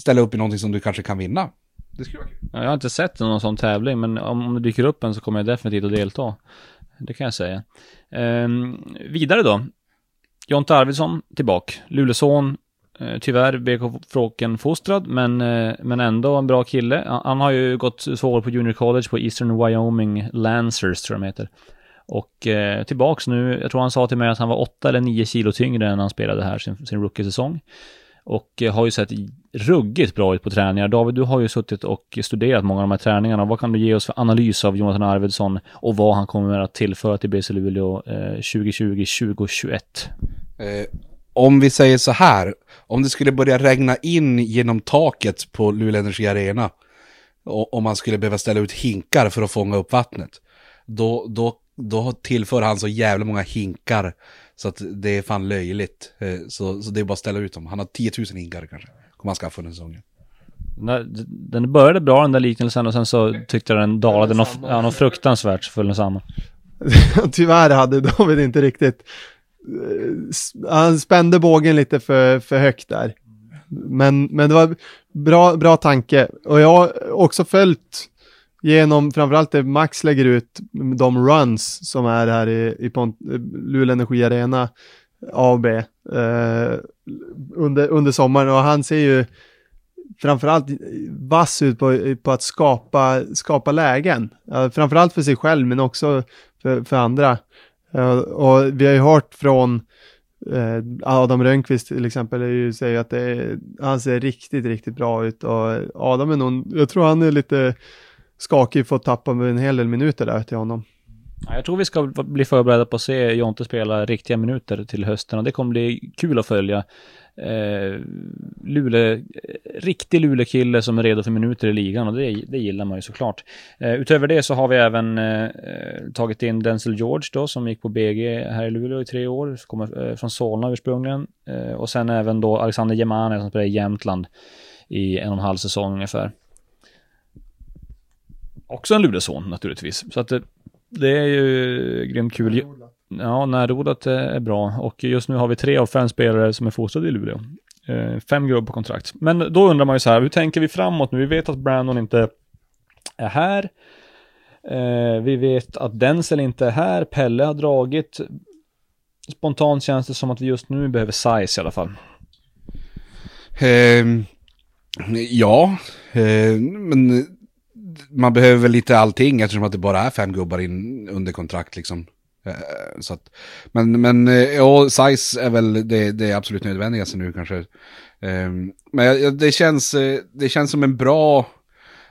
ställa upp i någonting som du kanske kan vinna. Det skulle vara kul. Jag har inte sett någon sån tävling, men om, om det dyker upp en så kommer jag definitivt att delta. Det kan jag säga. Ehm, vidare då. Jonte Arvidsson tillbaka. Luleåson. Eh, tyvärr BK Fråken fostrad, men, eh, men ändå en bra kille. Han, han har ju gått två år på Junior College på Eastern Wyoming Lancers, tror jag de heter. Och eh, tillbaks nu, jag tror han sa till mig att han var 8 eller 9 kilo tyngre än han spelade här sin, sin rookie-säsong. Och eh, har ju sett ruggigt bra ut på träningar. David, du har ju suttit och studerat många av de här träningarna. Vad kan du ge oss för analys av Jonathan Arvidsson och vad han kommer att tillföra till BC Luleå eh, 2020-2021? Eh, om vi säger så här, om det skulle börja regna in genom taket på Luleå Energi Arena och om man skulle behöva ställa ut hinkar för att fånga upp vattnet, då, då, då tillför han så jävla många hinkar så att det är fan löjligt. Eh, så, så det är bara att ställa ut dem. Han har 10 000 hinkar kanske, kommer han skaffa under säsongen. Den började bra den där liknelsen och sen så tyckte jag den dalade något, ja, något fruktansvärt så föll den samman. Tyvärr hade David inte riktigt Eh, han spände bågen lite för, för högt där. Men, men det var bra, bra tanke. Och jag har också följt genom framförallt det Max lägger ut, de runs som är här i, i Pont, eh, Luleå Energi Arena AB eh, under, under sommaren och han ser ju framförallt vass ut på, på att skapa, skapa lägen. Eh, framförallt för sig själv men också för, för andra. Eh, och vi har ju hört från eh, Adam Rönnqvist till exempel, ju säger att det är, han ser riktigt, riktigt bra ut och Adam är nog, jag tror han är lite skakig för att tappa en hel del minuter där till honom. Jag tror vi ska bli förberedda på att se Jonte spela riktiga minuter till hösten och det kommer bli kul att följa eh, Lule, riktig Luleå-kille som är redo för minuter i ligan och det, det gillar man ju såklart. Eh, utöver det så har vi även eh, tagit in Denzel George då som gick på BG här i Luleå i tre år, kommer eh, från Solna ursprungligen eh, och sen även då Alexander Gemane som spelar i Jämtland i en och en halv säsong ungefär. Också en Luleåson naturligtvis, så att det, det är ju grymt kul. Ja, närodlat är bra och just nu har vi tre av fem spelare som är fostrade i Luleå. Eh, fem gubbar på kontrakt. Men då undrar man ju så här, hur tänker vi framåt nu? Vi vet att Brandon inte är här. Eh, vi vet att Denzel inte är här, Pelle har dragit. Spontant känns det som att vi just nu behöver size i alla fall. Eh, ja, eh, men man behöver väl lite allting eftersom att det bara är fem gubbar in under kontrakt liksom. Eh, så att, men, men eh, ja, size är väl det, det absolut nödvändigaste nu kanske. Ehm, men det känns, eh, det känns som en bra,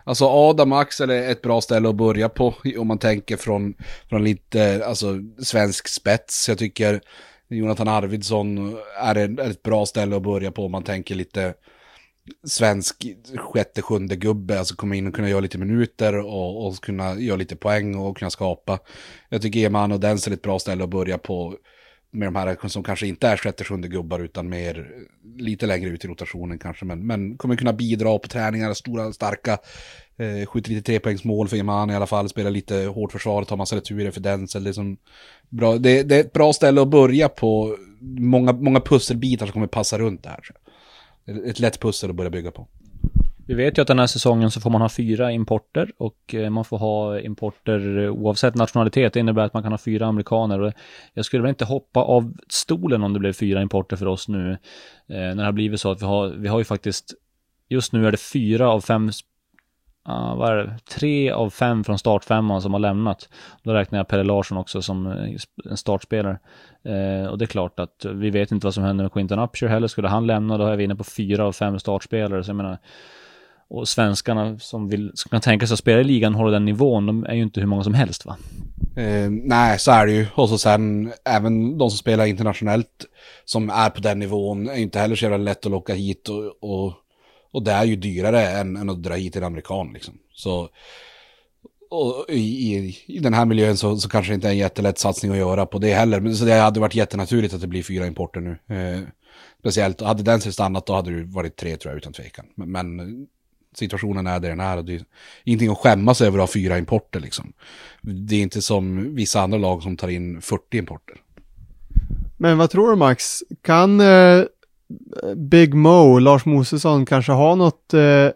alltså Adam och Axel är ett bra ställe att börja på om man tänker från, från lite, alltså svensk spets. Jag tycker Jonathan Arvidsson är, ett bra ställe att börja på om man tänker lite svensk sjätte, sjunde gubbe, alltså komma in och kunna göra lite minuter och, och kunna göra lite poäng och kunna skapa. Jag tycker Eman och Denzel är ett bra ställe att börja på med de här som kanske inte är sjätte, sjunde gubbar utan mer lite längre ut i rotationen kanske, men, men kommer kunna bidra på träningar, stora, starka, eh, skjuter lite trepoängsmål för Eman i alla fall, spelar lite hårt försvar, tar massa returer för Denzel, det är, bra, det, det är ett bra ställe att börja på, många, många pusselbitar som kommer passa runt det här. Ett lätt pussel att börja bygga på. Vi vet ju att den här säsongen så får man ha fyra importer och eh, man får ha importer eh, oavsett nationalitet. Det innebär att man kan ha fyra amerikaner. Och jag skulle väl inte hoppa av stolen om det blev fyra importer för oss nu. Eh, när det har blivit så att vi har, vi har ju faktiskt just nu är det fyra av fem uh, vad är det? Tre av fem från startfemman som har lämnat. Då räknar jag Pelle Larsson också som eh, en startspelare. Uh, och det är klart att vi vet inte vad som händer med Quinton Upshur heller. Skulle han lämna då är vi inne på fyra av fem startspelare. Så jag menar, och svenskarna som, vill, som kan tänka sig att spela i ligan hålla den nivån, de är ju inte hur många som helst va? Eh, nej, så är det ju. Och så sen, även de som spelar internationellt, som är på den nivån, är inte heller så jävla lätt att locka hit. Och, och, och det är ju dyrare än, än att dra hit en amerikan liksom. Så, och i, i, den här miljön så, så kanske det inte är en jättelätt satsning att göra på det heller. Men så det hade varit jättenaturligt att det blir fyra importer nu. Eh, speciellt, hade den stannat då hade det varit tre tror jag utan tvekan. Men, men situationen är där den är. Och det är ingenting att skämmas över att ha fyra importer liksom. Det är inte som vissa andra lag som tar in 40 importer. Men vad tror du Max? Kan eh, Big Mo, Lars Mosesson, kanske har något eh,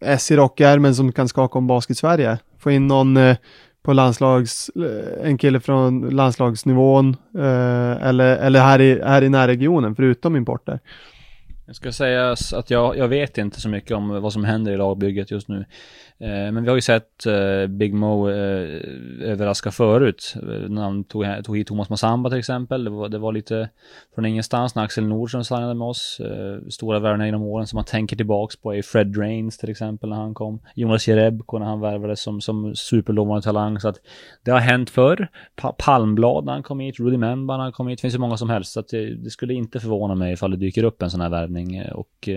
S i rockärmen som kan skaka om basket-Sverige? Få in någon eh, på landslags, eh, en kille från landslagsnivån eh, eller, eller här i, här i närregionen förutom importer? Jag ska säga att jag, jag vet inte så mycket om vad som händer i lagbygget just nu. Eh, men vi har ju sett eh, Big Mo eh, överraska förut. När han tog, tog hit Thomas Massamba till exempel. Det var, det var lite från ingenstans när Axel Nordström signade med oss. Stora värvningar genom åren som man tänker tillbaks på är Fred Drains till exempel när han kom. Jonas Jerebko när han värvades som, som superlovande talang. Så att det har hänt förr. Pa Palmblad när han kom hit, Rudy Memba när han kom hit. Det finns ju många som helst. Så att det, det skulle inte förvåna mig ifall det dyker upp en sån här värvning. Och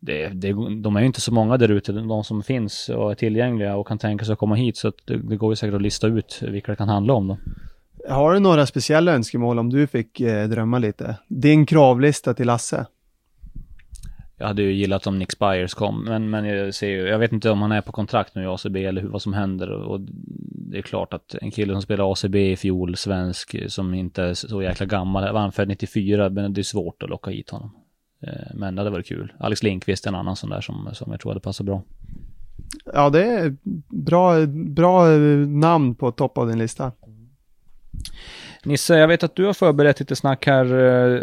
det, det, de är ju inte så många där ute, de som finns och är tillgängliga och kan tänka sig att komma hit. Så det, det, går ju säkert att lista ut vilka det kan handla om då. Har du några speciella önskemål om du fick eh, drömma lite? Din kravlista till Lasse? Jag hade ju gillat om Nick Spires kom, men, men jag ser ju, jag vet inte om han är på kontrakt nu i ACB eller hur, vad som händer. Och det är klart att en kille som spelar ACB i fjol, svensk, som inte är så jäkla gammal, var han född 94, men det är svårt att locka hit honom. Eh, men det hade varit kul. Alex Lindqvist är en annan sån där som, som jag tror hade passat bra. Ja, det är bra, bra namn på topp av din lista. Nisse, jag vet att du har förberett lite snack här eh,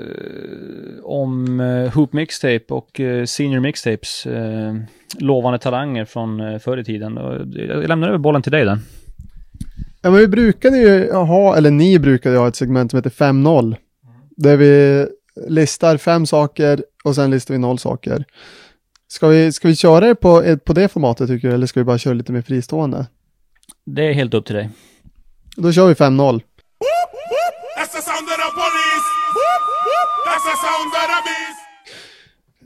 om eh, Hoop Mixtape och eh, Senior Mixtapes. Eh, lovande talanger från eh, förr i tiden. Jag lämnar över bollen till dig där. Ja, men vi brukade ju ha, eller ni brukade ha ett segment som heter 5-0. Där vi listar fem saker och sen listar vi noll saker. Ska vi, ska vi köra det på, på det formatet tycker du, eller ska vi bara köra lite mer fristående? Det är helt upp till dig. Då kör vi 5-0.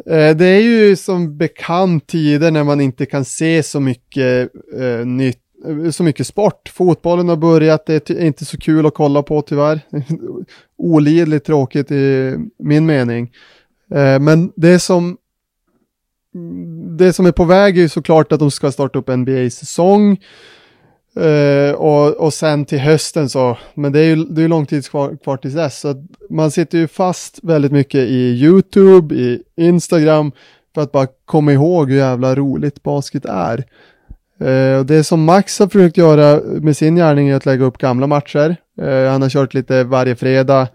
Eh, det är ju som bekant tider när man inte kan se så mycket eh, nytt Eh, så mycket sport. Fotbollen har börjat, det är inte så kul att kolla på tyvärr. Olidligt tråkigt i min mening. Eh, men det som det som är på väg är ju såklart att de ska starta upp NBA-säsong. Uh, eh, och, och sen till hösten så, men det är ju det är lång tid kvar, kvar till dess. Så man sitter ju fast väldigt mycket i YouTube, i Instagram, för att bara komma ihåg hur jävla roligt basket är. Uh, det som Max har försökt göra med sin gärning är att lägga upp gamla matcher. Uh, han har kört lite varje fredag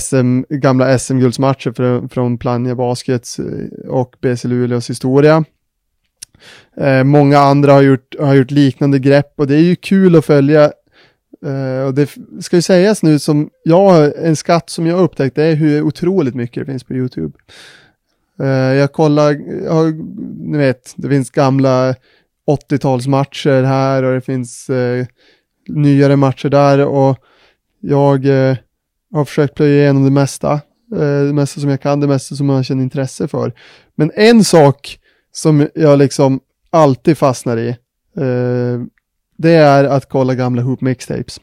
SM, gamla SM-guldsmatcher från, från Plannja Baskets eh, och BC Luleås historia. Uh, många andra har gjort, har gjort liknande grepp och det är ju kul att följa Uh, och det ska ju sägas nu som jag, en skatt som jag upptäckt är hur otroligt mycket det finns på YouTube. Uh, jag kollar, jag, ni vet, det finns gamla 80-talsmatcher här och det finns eh, nyare matcher där och jag eh, har försökt plöja igenom det mesta. Eh, det mesta som jag kan, det mesta som jag känner intresse för. Men en sak som jag liksom alltid fastnar i, eh, det är att kolla gamla Hoop Mixtapes.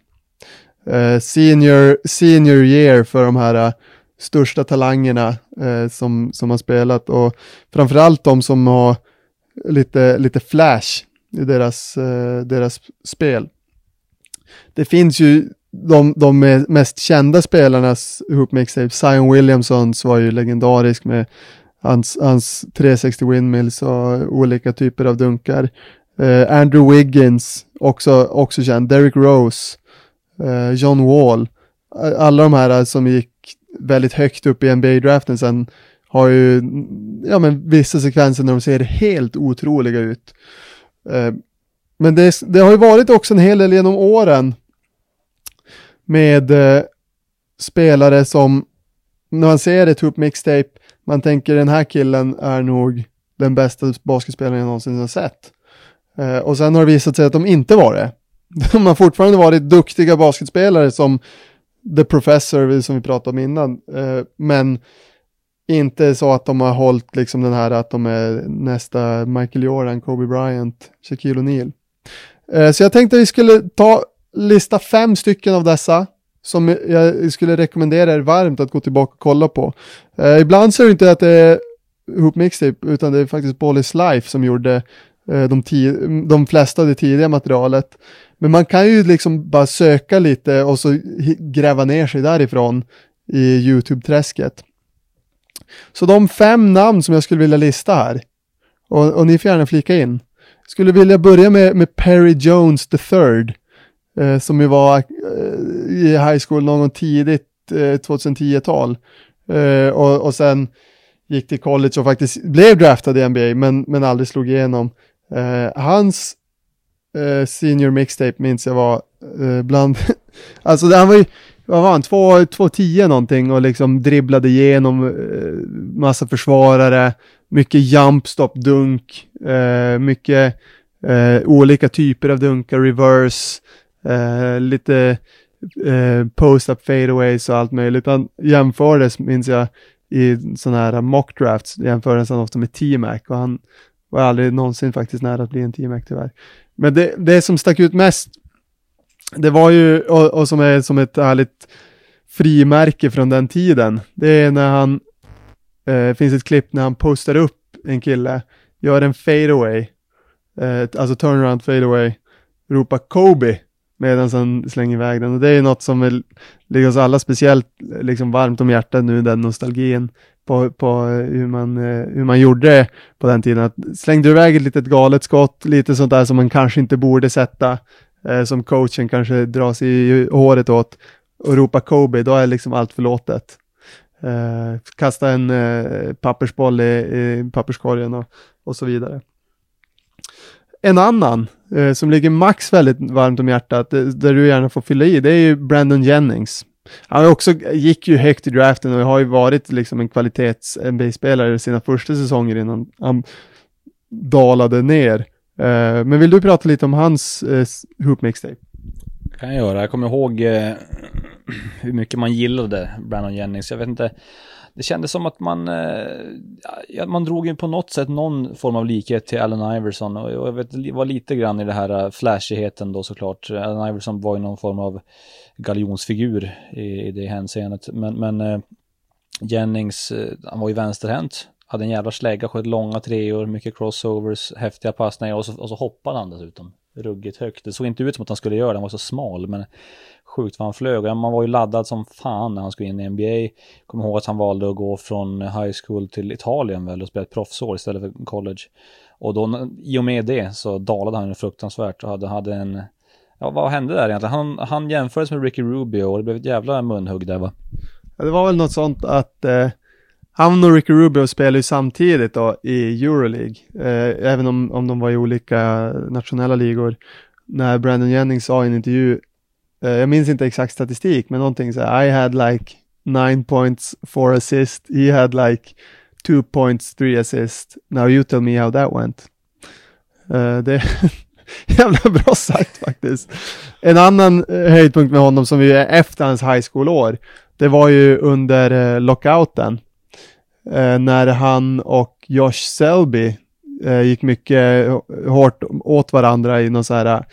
Eh, senior, senior year för de här eh, största talangerna eh, som, som har spelat och framförallt de som har lite, lite flash i deras, eh, deras spel. Det finns ju de, de mest kända spelarnas hoopmixtape. Zion Williamsons var ju legendarisk med hans, hans 360 windmills och olika typer av dunkar. Uh, Andrew Wiggins, också, också känd, Derrick Rose, uh, John Wall, alla de här som gick väldigt högt upp i NBA-draften sen har ju, ja men vissa sekvenser när de ser helt otroliga ut. Eh, men det, det har ju varit också en hel del genom åren med eh, spelare som, när man ser ett Hoop Mixtape, man tänker den här killen är nog den bästa basketspelaren jag någonsin har sett. Eh, och sen har det visat sig att de inte var det. De har fortfarande varit duktiga basketspelare som The Professor som vi pratade om innan. Eh, men inte så att de har hållit liksom den här att de är nästa Michael Jordan, Kobe Bryant, Shaquille O'Neal. Eh, så jag tänkte att vi skulle ta lista fem stycken av dessa som jag skulle rekommendera er varmt att gå tillbaka och kolla på. Eh, ibland så är det inte att det är Hoop Mixtape utan det är faktiskt Bollis Life som gjorde eh, de, de flesta av det tidiga materialet. Men man kan ju liksom bara söka lite och så gräva ner sig därifrån i YouTube-träsket. Så de fem namn som jag skulle vilja lista här, och, och ni får gärna flika in. Skulle vilja börja med, med Perry Jones III, eh, som ju var eh, i high school någon tidigt eh, 2010-tal. Eh, och, och sen gick till college och faktiskt blev draftad i NBA, men, men aldrig slog igenom. Eh, hans eh, senior mixtape minns jag var eh, bland, alltså han var ju, vad var han, 2.10 någonting och liksom dribblade igenom eh, massa försvarare, mycket jump stop dunk, eh, mycket eh, olika typer av dunkar, reverse, eh, lite eh, post-up fadeaways och allt möjligt. Han jämfördes, minns jag, i sådana här mock drafts, jämfördes han ofta med T-Mac och han var aldrig någonsin faktiskt nära att bli en T-Mac tyvärr. Men det, det som stack ut mest, det var ju, och, och som är som ett härligt frimärke från den tiden, det är när han, eh, finns ett klipp när han postar upp en kille, gör en fadeaway, eh, alltså turnaround fadeaway, ropar Kobe medan han slänger iväg den. Och det är ju något som ligger oss alla speciellt liksom varmt om hjärtat nu, den nostalgin på, på eh, hur, man, eh, hur man gjorde det på den tiden. Att slängde du iväg ett litet galet skott, lite sånt där som man kanske inte borde sätta, eh, som coachen kanske drar sig i håret åt, och ropar Kobe, då är liksom allt förlåtet. Eh, kasta en eh, pappersboll i, i papperskorgen och, och så vidare. En annan eh, som ligger Max väldigt varmt om hjärtat, eh, där du gärna får fylla i, det är ju Brandon Jennings. Han också, gick ju högt i draften och har ju varit liksom en kvalitets NBA-spelare sina första säsonger innan han dalade ner. Uh, men vill du prata lite om hans uh, Hoop Mixtape? kan jag göra. Jag kommer ihåg uh, hur mycket man gillade Brandon Jennings. Jag vet inte, det kändes som att man, ja, man drog ju på något sätt någon form av likhet till Allen Iverson och jag vet, var lite grann i det här flashigheten då såklart. Allen Iverson var ju någon form av galjonsfigur i, i det hänseendet. Men, men eh, Jennings, han var ju vänsterhänt, hade en jävla slägga, sköt långa treor, mycket crossovers, häftiga passningar och så, och så hoppade han dessutom ruggigt högt. Det såg inte ut som att han skulle göra det, han var så smal, men sjukt vad han flög. Man var ju laddad som fan när han skulle in i NBA. Kommer ihåg att han valde att gå från high school till Italien väl och spela ett proffsår istället för college. Och då, i och med det så dalade han fruktansvärt och hade, hade en Ja, vad hände där egentligen? Han, han jämfördes med Ricky Rubio och det blev ett jävla munhugg där va? Ja, det var väl något sånt att eh, han och Ricky Rubio spelade ju samtidigt då i Euroleague, eh, även om, om de var i olika nationella ligor. När Brandon Jennings sa i en intervju, eh, jag minns inte exakt statistik, men någonting så här, I had like nine points, four assists, he had like two points, three assists. Now you tell me how that went. Eh, det, Jävla bra sagt faktiskt. En annan eh, höjdpunkt med honom som vi är efter hans high school-år, det var ju under eh, lockouten. Eh, när han och Josh Selby eh, gick mycket hårt åt varandra i någon så här,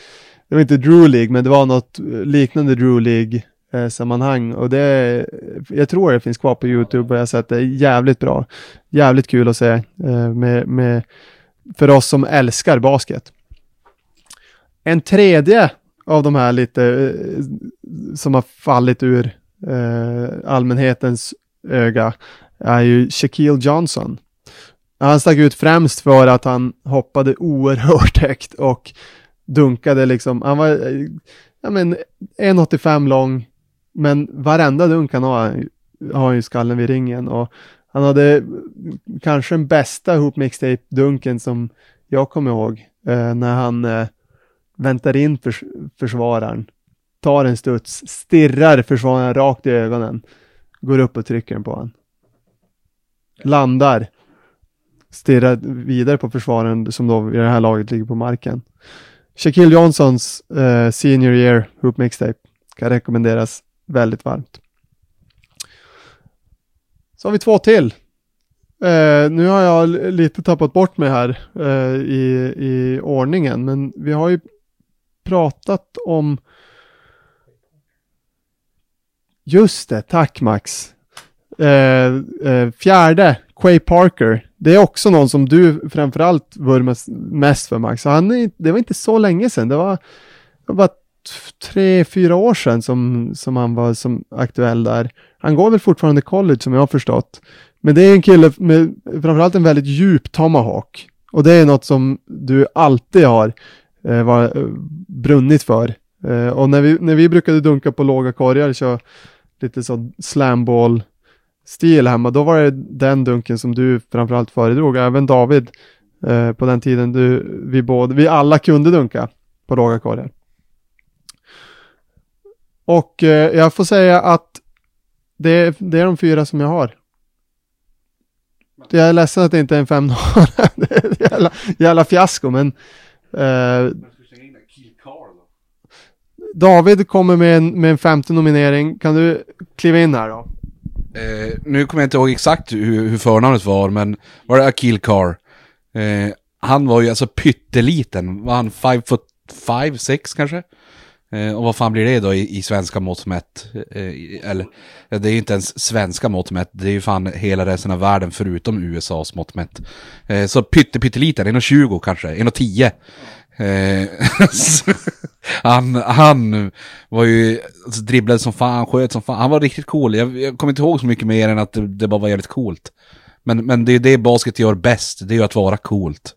det var inte Drew League, men det var något liknande Drew League eh, sammanhang och det, jag tror det finns kvar på YouTube och jag har sett det, jävligt bra. Jävligt kul att se eh, med, med, för oss som älskar basket. En tredje av de här lite eh, som har fallit ur eh, allmänhetens öga är ju Shaquille Johnson. Han stack ut främst för att han hoppade oerhört högt och dunkade liksom, han var, ja men 1,85 lång, men varenda dunk han har, har ju skallen vid ringen och Han hade kanske den bästa Hoop Mixtape-dunken som jag kommer ihåg. Eh, när han eh, väntar in förs försvararen, tar en studs, stirrar försvararen rakt i ögonen, går upp och trycker den på honom. Landar, stirrar vidare på försvaren som då i det här laget ligger på marken. Shaquille Johnsons eh, senior year Hoop Mixtape kan rekommenderas väldigt varmt. Så har vi två till. Eh, nu har jag lite tappat bort mig här eh, i, i ordningen, men vi har ju pratat om Just det, tack Max. Eh, eh, fjärde, Quay Parker. Det är också någon som du framförallt vurmas mest för Max. Han är, det var inte så länge sedan, det var, det var tre, fyra år sedan som, som han var som aktuell där. Han går väl fortfarande college som jag har förstått. Men det är en kille med framförallt en väldigt djup tomahawk. Och det är något som du alltid har eh, var, eh, brunnit för. Eh, och när vi, när vi brukade dunka på låga korgar, så lite så slamball stil hemma, då var det den dunken som du framförallt föredrog. Även David eh, på den tiden, du, vi, både, vi alla kunde dunka på låga korgar. Och eh, jag får säga att det, det är de fyra som jag har. Jag är ledsen att det inte är en 5 det är jävla, jävla fiasko men eh, David kommer med en, med en femte nominering. Kan du kliva in här då? Eh, nu kommer jag inte ihåg exakt hur, hur förnamnet var, men var det Akil Carr? Eh, han var ju alltså pytteliten. Var han 5 foot 5, 6 kanske? Eh, och vad fan blir det då i, i svenska mått mätt? Eh, eller, det är ju inte ens svenska mått mätt, det är ju fan hela resten av världen förutom USAs mått mätt. Eh, så pytte, pytteliten, 1,20 kanske, 1,10. Eh, han, han var ju, alltså, dribblade som fan, sköt som fan, han var riktigt cool. Jag, jag kommer inte ihåg så mycket mer än att det, det bara var jävligt coolt. Men, men det är det basket gör bäst, det är ju att vara coolt.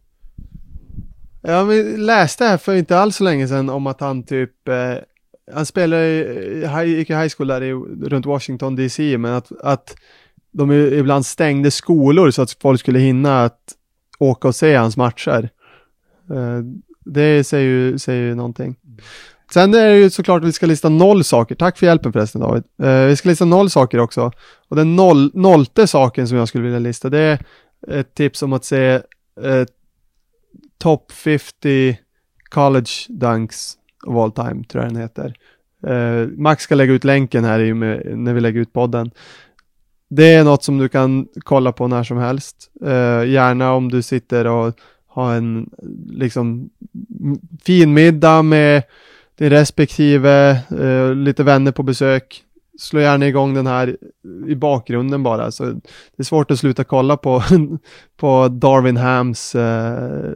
Ja, men läste här för inte alls så länge sedan om att han typ, eh, han spelade, i, gick i high school där i, runt Washington DC, men att, att de ibland stängde skolor så att folk skulle hinna att åka och se hans matcher. Eh, det säger ju, säger ju någonting. Sen är det ju såklart att vi ska lista noll saker. Tack för hjälpen förresten David. Eh, vi ska lista noll saker också. Och den noll, nollte saken som jag skulle vilja lista, det är ett tips om att se eh, Top 50 College Dunks of all time, tror jag den heter. Eh, Max ska lägga ut länken här i med, när vi lägger ut podden. Det är något som du kan kolla på när som helst. Eh, gärna om du sitter och ha en liksom fin middag med din respektive, eh, lite vänner på besök. Slå gärna igång den här i bakgrunden bara. Så det är svårt att sluta kolla på, på Darwin Hams eh,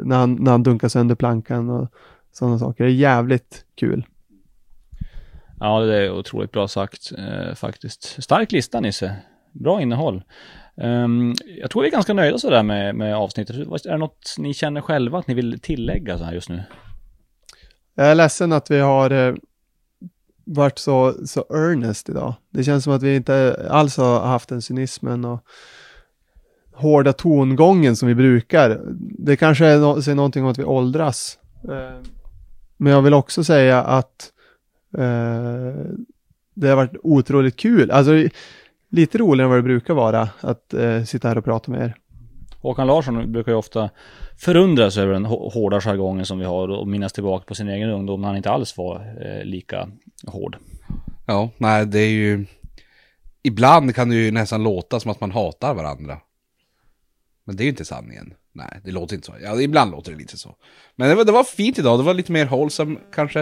när, han, när han dunkar sönder plankan och sådana saker. Det är jävligt kul. Ja, det är otroligt bra sagt eh, faktiskt. Stark lista Nisse. Bra innehåll. Um, jag tror vi är ganska nöjda sådär med, med avsnittet. Är det något ni känner själva att ni vill tillägga så här just nu? Jag är ledsen att vi har eh, varit så, så earnest idag. Det känns som att vi inte alls har haft den cynismen och hårda tongången som vi brukar. Det kanske är no säger någonting om att vi åldras. Eh, men jag vill också säga att eh, det har varit otroligt kul. Alltså lite roligare än vad det brukar vara att eh, sitta här och prata med er. Håkan Larsson brukar ju ofta förundras över den hårda jargongen som vi har och minnas tillbaka på sin egen ungdom när han inte alls var eh, lika hård. Ja, nej det är ju... Ibland kan det ju nästan låta som att man hatar varandra. Men det är ju inte sanningen. Nej, det låter inte så. Ja, ibland låter det lite så. Men det var, det var fint idag, det var lite mer wholesome kanske.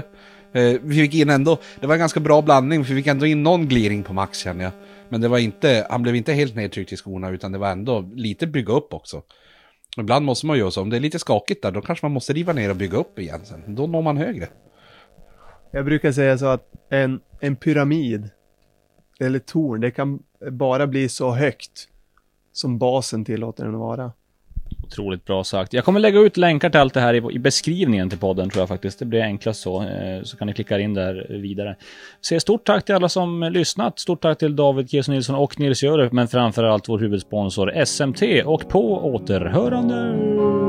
Eh, vi fick in ändå, det var en ganska bra blandning, för vi fick ändå in någon gliring på Max känner jag. Men det var inte, han blev inte helt nedtryckt i skorna utan det var ändå lite bygga upp också. Ibland måste man göra så, om det är lite skakigt där då kanske man måste riva ner och bygga upp igen sen. Då når man högre. Jag brukar säga så att en, en pyramid eller torn, det kan bara bli så högt som basen tillåter den att vara. Otroligt bra sagt. Jag kommer lägga ut länkar till allt det här i, i beskrivningen till podden tror jag faktiskt. Det blir enklast så. Eh, så kan ni klicka in där vidare. Så stort tack till alla som lyssnat. Stort tack till David Keso Nilsson och Nils Jörup. Men framförallt vår huvudsponsor SMT och på återhörande.